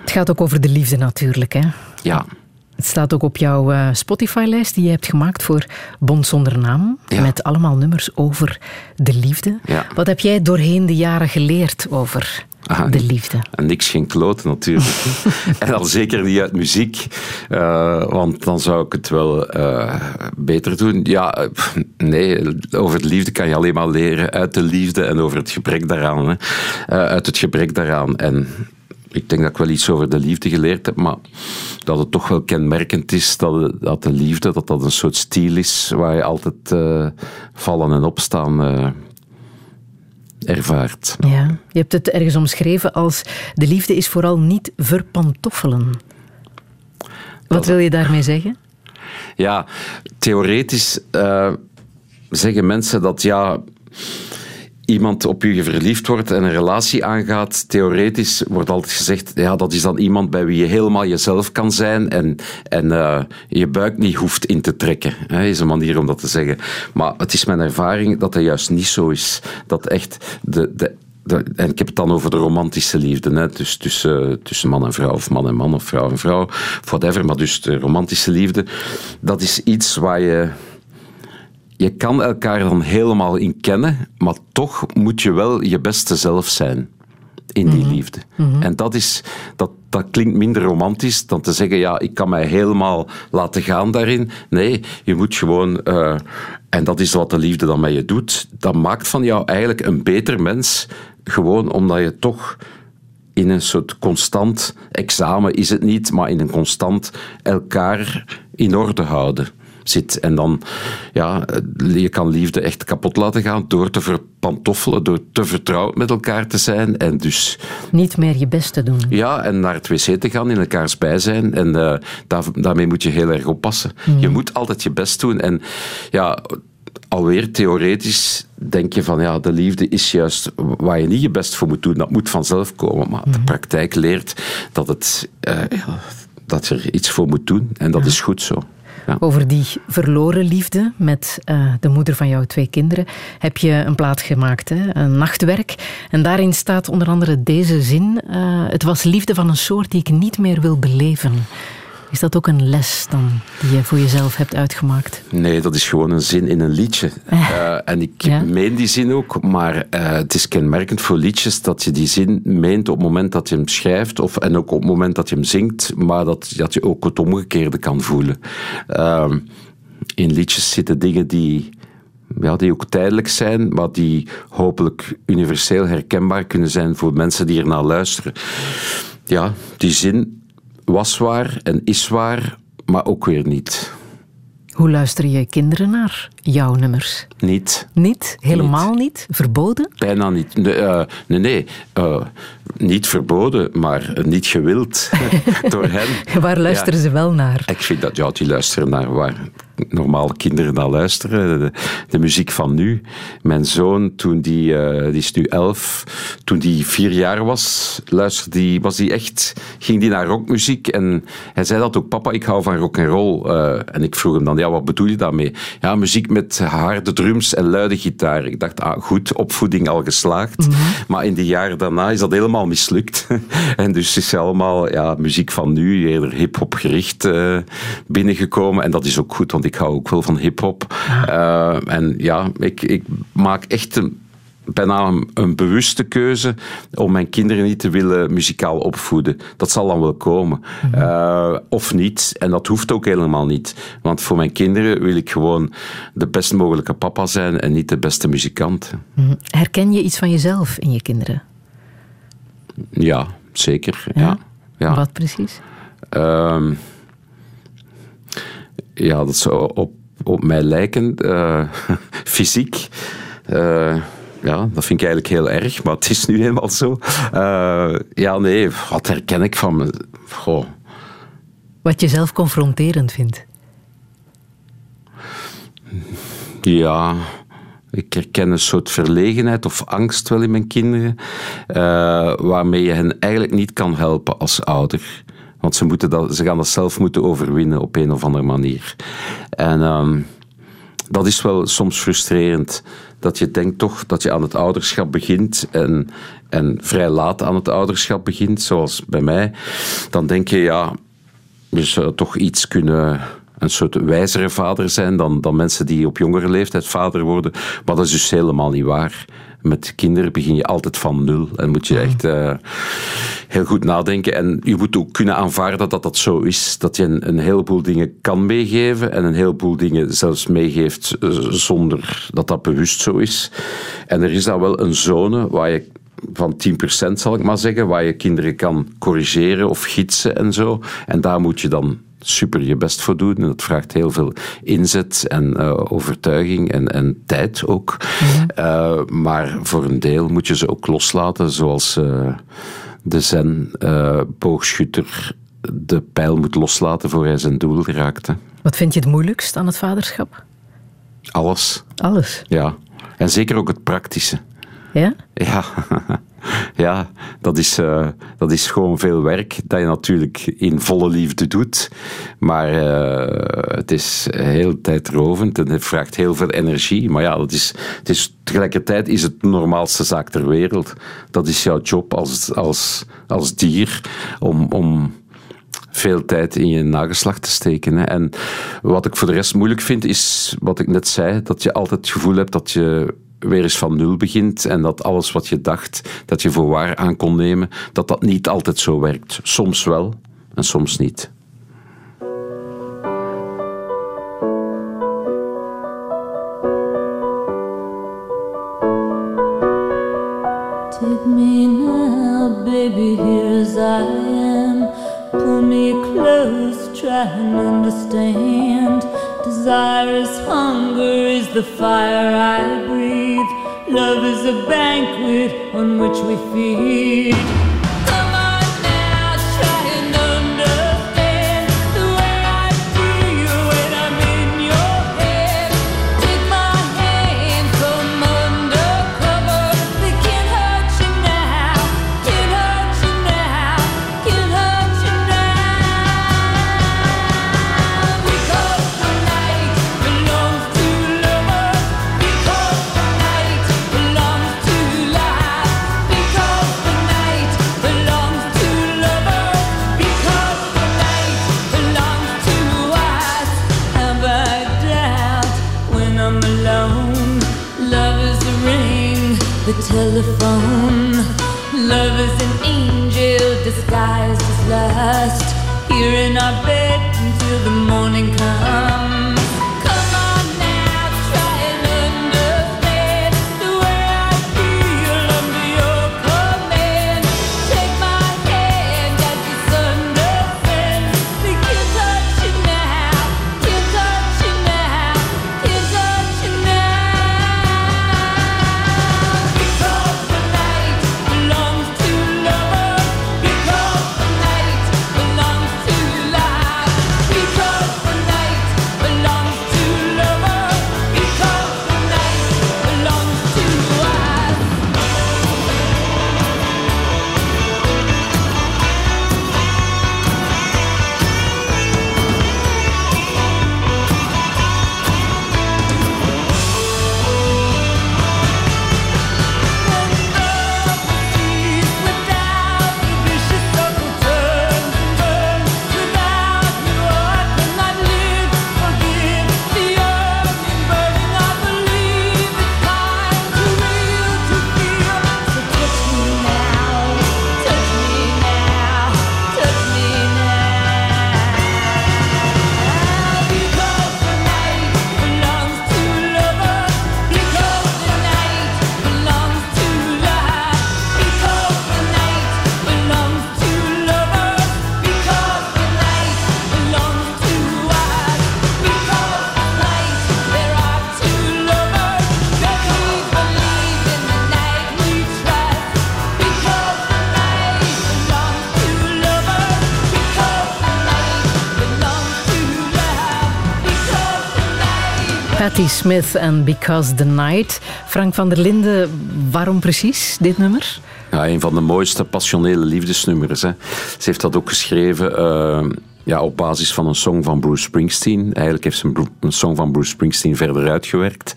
Het gaat ook over de liefde natuurlijk. Hè? ja. Het staat ook op jouw eh, Spotify-lijst die je hebt gemaakt voor Bond zonder naam. Ja. Met allemaal nummers over de liefde. Ja. Wat heb jij doorheen de jaren geleerd over de liefde? En niks geen kloten natuurlijk. en al zeker niet uit muziek, eh, want dan zou ik het wel eh, beter doen. Ja, nee, over de liefde kan je alleen maar leren uit de liefde en over het gebrek daaraan. Hè. Uit het gebrek daaraan. En ik denk dat ik wel iets over de liefde geleerd heb, maar dat het toch wel kenmerkend is dat, dat de liefde dat dat een soort stiel is waar je altijd eh, vallen en opstaan eh, ervaart. Ja. Je hebt het ergens omschreven als de liefde is vooral niet verpantoffelen. Wat wil je daarmee zeggen? Ja, theoretisch eh, zeggen mensen dat ja, iemand op je verliefd wordt en een relatie aangaat. Theoretisch wordt altijd gezegd, ja, dat is dan iemand bij wie je helemaal jezelf kan zijn en, en eh, je buik niet hoeft in te trekken. Hè, is een manier om dat te zeggen. Maar het is mijn ervaring dat dat juist niet zo is. Dat echt de, de en ik heb het dan over de romantische liefde, hè? Dus tussen, tussen man en vrouw, of man en man, of vrouw en vrouw, whatever. Maar dus de romantische liefde, dat is iets waar je. Je kan elkaar dan helemaal in kennen, maar toch moet je wel je beste zelf zijn in die liefde. En dat, is, dat, dat klinkt minder romantisch dan te zeggen, ja, ik kan mij helemaal laten gaan daarin. Nee, je moet gewoon, eh, en dat is wat de liefde dan met je doet, dat maakt van jou eigenlijk een beter mens, gewoon omdat je toch in een soort constant examen is het niet, maar in een constant elkaar in orde houden zit. En dan, ja, je kan liefde echt kapot laten gaan door te verpantoffelen, door te vertrouwd met elkaar te zijn. En dus, Niet meer je best te doen. ja, en naar het wc te gaan, in elkaars bijzijn. En eh, daar, daarmee moet je heel erg oppassen. Je moet altijd je best doen. En ja, alweer theoretisch denk je van, ja, de liefde is juist waar je niet je best voor moet doen. Dat moet vanzelf komen. Maar de praktijk leert dat, het, eh, ja, dat je er iets voor moet doen. En dat is goed zo. Over die verloren liefde met eh, de moeder van jouw twee kinderen heb je een plaat gemaakt, hè? een nachtwerk. En daarin staat onder andere deze zin. eh, het was liefde van een soort die ik niet meer wil beleven. Is dat ook een les dan die je voor jezelf hebt uitgemaakt? Nee, dat is gewoon een zin in een liedje. Eh, en ik Ja. meen die zin ook, maar eh, het is kenmerkend voor liedjes dat je die zin meent op het moment dat je hem schrijft of, en ook op het moment dat je hem zingt, maar dat, dat je ook het omgekeerde kan voelen. Ehm, in liedjes zitten dingen die, ja, die ook tijdelijk zijn, maar die hopelijk universeel herkenbaar kunnen zijn voor mensen die ernaar luisteren. Ja, die zin was waar en is waar, maar ook weer niet. Hoe luisteren je kinderen naar jouw nummers? Niet. Niet? Helemaal niet? Verboden? Bijna niet. Nee, eh, nee, nee. eh, niet verboden, maar niet gewild door hen. Waar luisteren ze wel naar? Ik vind dat, ja, die luisteren naar waar normaal kinderen naar luisteren. De, de muziek van nu. Mijn zoon, toen die, eh, die is nu elf, toen die vier jaar was, luisterde die, was die echt, ging die naar rockmuziek. En hij zei dat ook, papa, ik hou van rock and roll. Eh, en ik vroeg hem dan, ja, wat bedoel je daarmee? Ja, muziek met harde drums en luide gitaar. Ik dacht, ah, goed, opvoeding al geslaagd. Maar in de jaren daarna is dat helemaal mislukt. en dus is allemaal ja, muziek van nu, eerder hip-hop gericht eh, binnengekomen. En dat is ook goed, want ik hou ook wel van hip-hop. Eh, en ja, ik, ik maak echt een, bijna een, een bewuste keuze om mijn kinderen niet te willen muzikaal opvoeden. Dat zal dan wel komen. Eh, of niet. En dat hoeft ook helemaal niet. Want voor mijn kinderen wil ik gewoon de best mogelijke papa zijn en niet de beste muzikant. Mhm. Herken je iets van jezelf in je kinderen? Ja, zeker. Ja. Ja. Wat precies? Ehm, ja, dat zou op, op mij lijken. eh, fysiek. Eh, ja, dat vind ik eigenlijk heel erg, maar het is nu helemaal zo. Eh, ja, nee, wat herken ik van me? Goh, Wat je zelf confronterend vindt? ja, ik herken een soort verlegenheid of angst wel in mijn kinderen, waarmee je hen eigenlijk niet kan helpen als ouder. Want ze, moeten dat, ze gaan dat zelf moeten overwinnen op een of andere manier. En ehm, dat is wel soms frustrerend. Dat je denkt toch dat je aan het ouderschap begint en, en vrij laat aan het ouderschap begint, zoals bij mij. Dan denk je, ja, je zou toch iets kunnen, een soort wijzere vader zijn dan, dan mensen die op jongere leeftijd vader worden. Maar dat is dus helemaal niet waar. Met kinderen begin je altijd van nul en moet je echt eh, heel goed nadenken. En je moet ook kunnen aanvaarden dat dat zo is. Dat je een, een heleboel dingen kan meegeven en een heleboel dingen zelfs meegeeft zonder dat dat bewust zo is. En er is dan wel een zone waar je van 10% zal ik maar zeggen, waar je kinderen kan corrigeren of gidsen en zo. En daar moet je dan super je best voor doen. En dat vraagt heel veel inzet en eh, overtuiging en, en tijd ook. Eh, maar voor een deel moet je ze ook loslaten, zoals eh, de zen-boogschutter de pijl moet loslaten voor hij zijn doel raakte. Wat vind je het moeilijkst aan het vaderschap? Alles, Alles. ja. En zeker ook het praktische. Ja? Ja, ja dat, is, eh, dat is gewoon veel werk dat je natuurlijk in volle liefde doet. Maar eh, het is heel tijdrovend en het vraagt heel veel energie. Maar ja, dat is, het is, tegelijkertijd is het de normaalste zaak ter wereld. Dat is jouw job als, als, als dier om... om veel tijd in je nageslacht te steken. Hè. En wat ik voor de rest moeilijk vind, is wat ik net zei, dat je altijd het gevoel hebt dat je weer eens van nul begint en dat alles wat je dacht dat je voor waar aan kon nemen, dat dat niet altijd zo werkt. Soms wel en soms niet. Me now, baby, I am. Pull me close, try and understand. Desire is hunger, is the fire I breathe. Love is a banquet on which we feed. Telephone. Love is an angel disguised as lust. Here in our bed until the morning comes. Smith en Because the Night. Frank van der Linden, waarom precies dit nummer? Ja, een van de mooiste passionele liefdesnummers. Hè. Ze heeft dat ook geschreven eh, ja, op basis van een song van Bruce Springsteen. Eigenlijk heeft ze een, song van Bruce Springsteen verder uitgewerkt.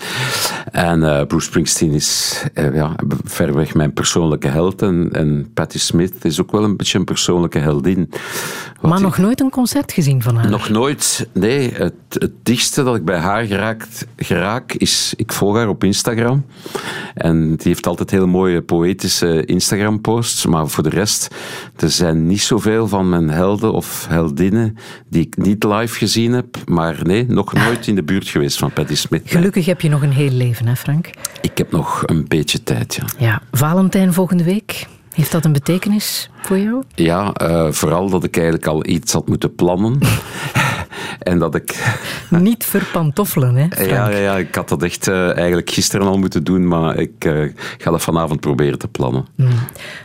En eh, Bruce Springsteen is eh, ja, verreweg mijn persoonlijke held. En, en Patti Smith is ook wel een beetje een persoonlijke heldin. Wat maar ik- nog nooit een concert gezien van haar. nog nooit. Nee, het, het dichtste dat ik bij haar geraakt, geraak is... Ik volg haar op Instagram. En die heeft altijd heel mooie poëtische Instagram-posts. Maar voor de rest, er zijn niet zoveel van mijn helden of heldinnen die ik niet live gezien heb. Maar nee, nog nooit in de buurt geweest van Patti Smith. Gelukkig heb je nog een heel leven, hè Frank? Ik heb nog een beetje tijd, ja. Ja, Valentijn volgende week. Heeft dat een betekenis voor jou? Ja, eh, vooral dat ik eigenlijk al iets had moeten plannen. en dat ik... Niet verpantoffelen, hè Frank? Ja, ja, ja, ik had dat echt eh, eigenlijk gisteren al moeten doen, maar ik eh, ga dat vanavond proberen te plannen.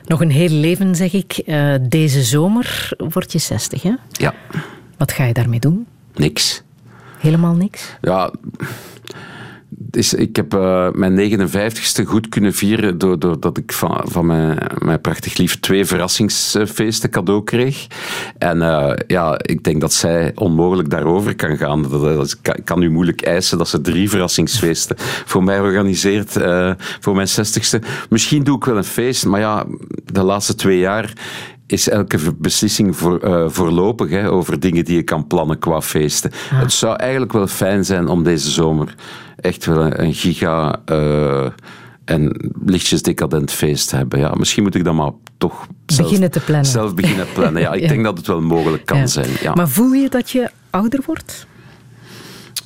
Nog een heel leven, zeg ik. Deze zomer word je 60, hè? Ja, Wat ga je daarmee doen? niks. Helemaal niks? Ja, is, ik heb eh, mijn 59ste goed kunnen vieren doordat door dat ik van, van mijn, mijn prachtig lief twee verrassingsfeesten cadeau kreeg. En eh, ja, ik denk dat zij onmogelijk daarover kan gaan. Dat, dat, kan- kan nu moeilijk eisen dat ze drie verrassingsfeesten voor mij organiseert eh, voor mijn 60ste. Misschien doe ik wel een feest, maar ja, de laatste twee jaar is elke beslissing voor, eh, voorlopig hè, over dingen die je kan plannen qua feesten. Het zou eigenlijk wel fijn zijn om deze zomer echt wel een, een giga eh, en lichtjes decadent feest te hebben. Ja, misschien moet ik dan maar toch zelf, Beginnen te plannen. zelf beginnen plannen. Ja, ik Ja. denk dat het wel mogelijk kan Ja. zijn. Ja. Maar voel je dat je ouder wordt?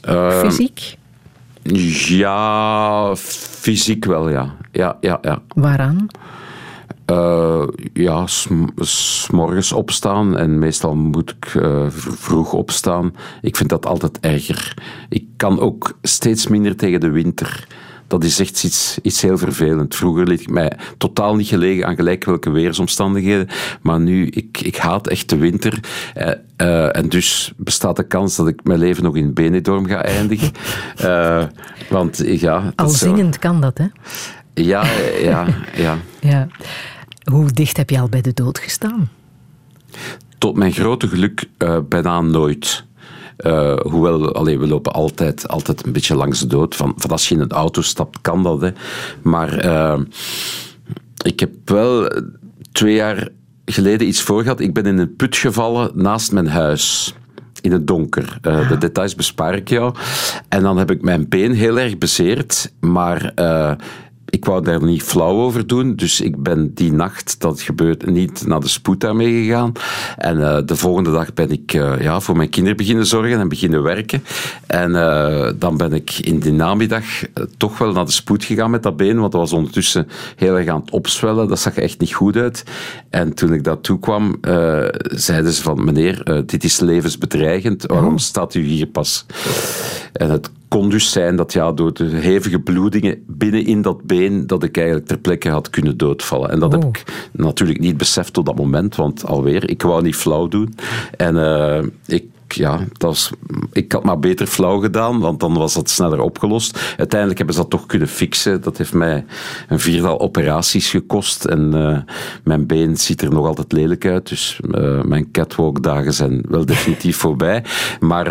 Ehm, Fysiek? Ja, fysiek wel, ja. Ja, ja, ja. Waaraan? Eh, ja, s'morgens opstaan en meestal moet ik eh, vroeg opstaan. Ik vind dat altijd erger. Ik kan ook steeds minder tegen de winter. Dat is echt iets, iets heel vervelend. Vroeger liet ik mij totaal niet gelegen aan gelijk welke weersomstandigheden. Maar nu, ik, ik haat echt de winter. Eh, en dus bestaat de kans dat ik mijn leven nog in Benidorm ga eindigen. Eh, want ja... Al zingend kan dat, hè? Ja, ja, ja. Ja. Hoe dicht heb je al bij de dood gestaan? Tot mijn grote geluk eh, bijna nooit. Eh, hoewel, allee, we lopen altijd, altijd een beetje langs de dood. Van, van als je in een auto stapt, kan dat. Hè. Maar eh, ik heb wel twee jaar geleden iets voor gehad. Ik ben in een put gevallen naast mijn huis. In het donker. De details bespaar ik jou. En dan heb ik mijn been heel erg bezeerd. Maar ik wou daar niet flauw over doen. Dus ik ben die nacht, dat gebeurt, niet naar de spoed daarmee gegaan. En eh, de volgende dag ben ik eh, ja, voor mijn kinderen beginnen zorgen en beginnen werken. En eh, dan ben ik in die namiddag toch wel naar de spoed gegaan met dat been. Want dat was ondertussen heel erg aan het opzwellen. Dat zag echt niet goed uit. En toen ik daar toe kwam, zeiden ze van... Meneer, dit is levensbedreigend. Waarom staat u hier pas? En het kon dus zijn dat ja, door de hevige bloedingen binnen in dat been, dat ik eigenlijk ter plekke had kunnen doodvallen. En dat heb Oh. ik natuurlijk niet beseft tot dat moment, want alweer, ik wou niet flauw doen. En eh, ik ja, dat was, ik had maar beter flauw gedaan, want dan was dat sneller opgelost. Uiteindelijk hebben ze dat toch kunnen fixen. Dat heeft mij een viertal operaties gekost. En eh, mijn been ziet er nog altijd lelijk uit. Dus eh, mijn catwalk-dagen zijn wel definitief voorbij. Maar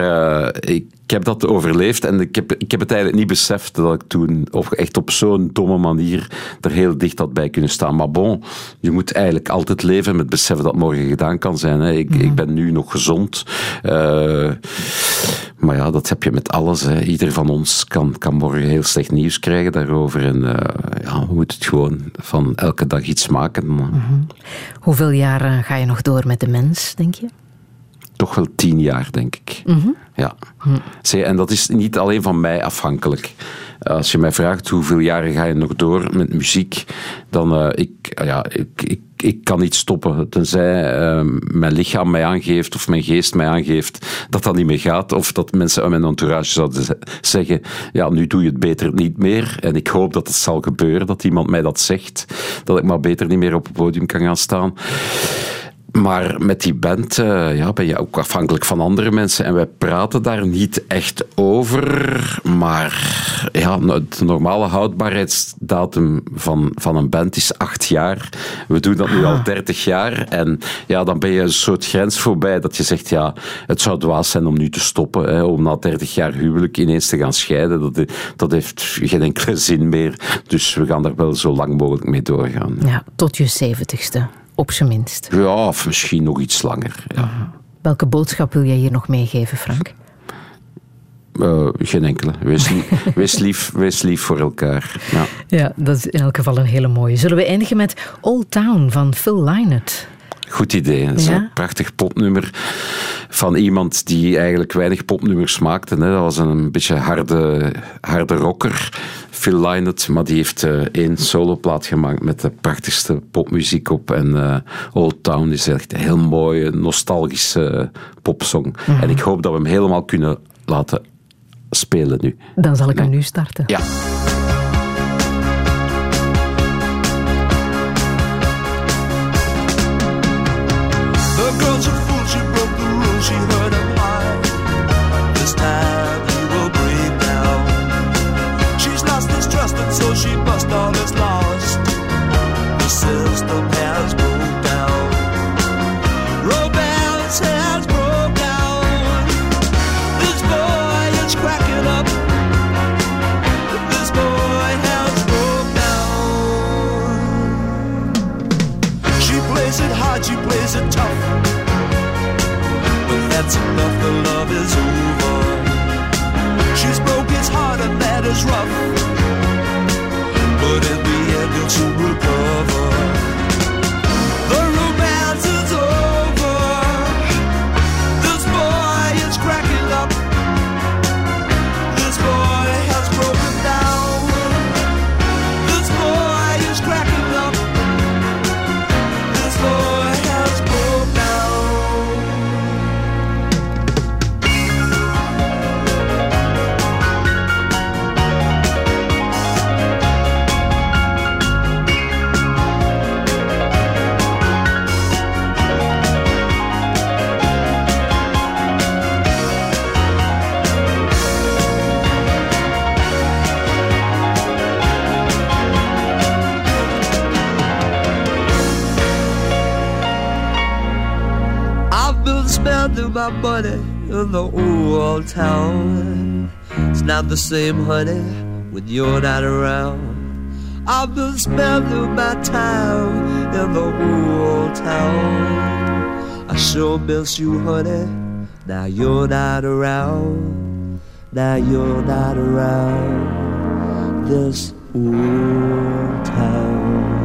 ik, ik heb dat overleefd en ik heb, ik heb het eigenlijk niet beseft dat ik toen op, echt op zo'n domme manier er heel dicht had bij kunnen staan. Maar bon, je moet eigenlijk altijd leven met beseffen dat morgen gedaan kan zijn. Hè. Ik, ik ben nu nog gezond. Eh, maar ja, dat heb je met alles. Hè. Ieder van ons kan, kan morgen heel slecht nieuws krijgen daarover. En eh, ja, we moeten het gewoon van elke dag iets maken. Hoeveel jaar ga je nog door met de mens, denk je? Toch wel tien jaar, denk ik. Ja. Zie, en dat is niet alleen van mij afhankelijk. Als je mij vraagt hoeveel jaren ga je nog door met muziek, dan uh, ik, ja, ik, ik, ik kan niet stoppen. Tenzij uh, mijn lichaam mij aangeeft of mijn geest mij aangeeft dat dat niet meer gaat. Of dat mensen uit mijn entourage zouden zeggen, ja, nu doe je het beter niet meer. En ik hoop dat het zal gebeuren, dat iemand mij dat zegt. Dat ik maar beter niet meer op het podium kan gaan staan. Maar met die band eh, ja, ben je ook afhankelijk van andere mensen. En wij praten daar niet echt over. Maar ja, de normale houdbaarheidsdatum van, van een band is acht jaar. We doen dat nu al dertig jaar. En ja, dan ben je een soort grens voorbij dat je zegt, ja, het zou dwaas zijn om nu te stoppen. Hè, om na dertig jaar huwelijk ineens te gaan scheiden. Dat, dat heeft geen enkele zin meer. Dus we gaan daar wel zo lang mogelijk mee doorgaan. Ja, tot je zeventigste, op zijn minst. Ja, of misschien nog iets langer. Ja. Welke boodschap wil jij hier nog meegeven, Frank? Eh, geen enkele. Wees, li- wees, lief, wees lief voor elkaar. Ja. Ja, dat is in elk geval een hele mooie. Zullen we eindigen met Old Town van Phil Lynott? Goed idee. Dat is Ja? een prachtig popnummer van iemand die eigenlijk weinig popnummers maakte. Hè. Dat was een beetje harde, harde rocker, Phil Lynott. Maar die heeft eh, één soloplaat gemaakt met de prachtigste popmuziek op. En eh, Old Town is echt een heel mooie, nostalgische popsong. Mhm. En ik hoop dat we hem helemaal kunnen laten spelen nu. Dan zal ik hem nu starten. Ja. The same, honey, when you're not around. I've been spending my time in the old town. I sure miss you, honey. Now you're not around. Now you're not around this old town.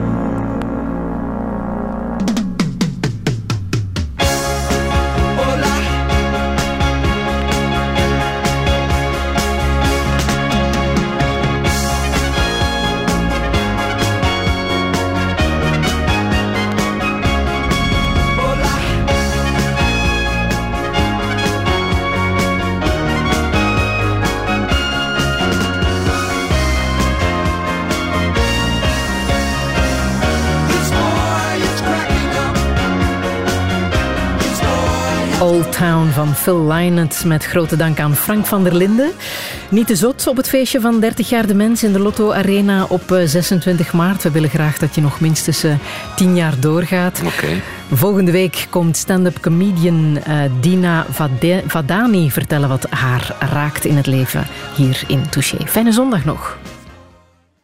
Van Phil Lynott met grote dank aan Frank van der Linden. Niet te zot op het feestje van 30 jaar de mens in de Lotto Arena op eh, 26 maart. We willen graag dat je nog minstens eh, 10 jaar doorgaat. Oké. Volgende week komt stand-up comedian eh, Dina Vadani vertellen wat haar raakt in het leven hier in Touché. Fijne zondag nog.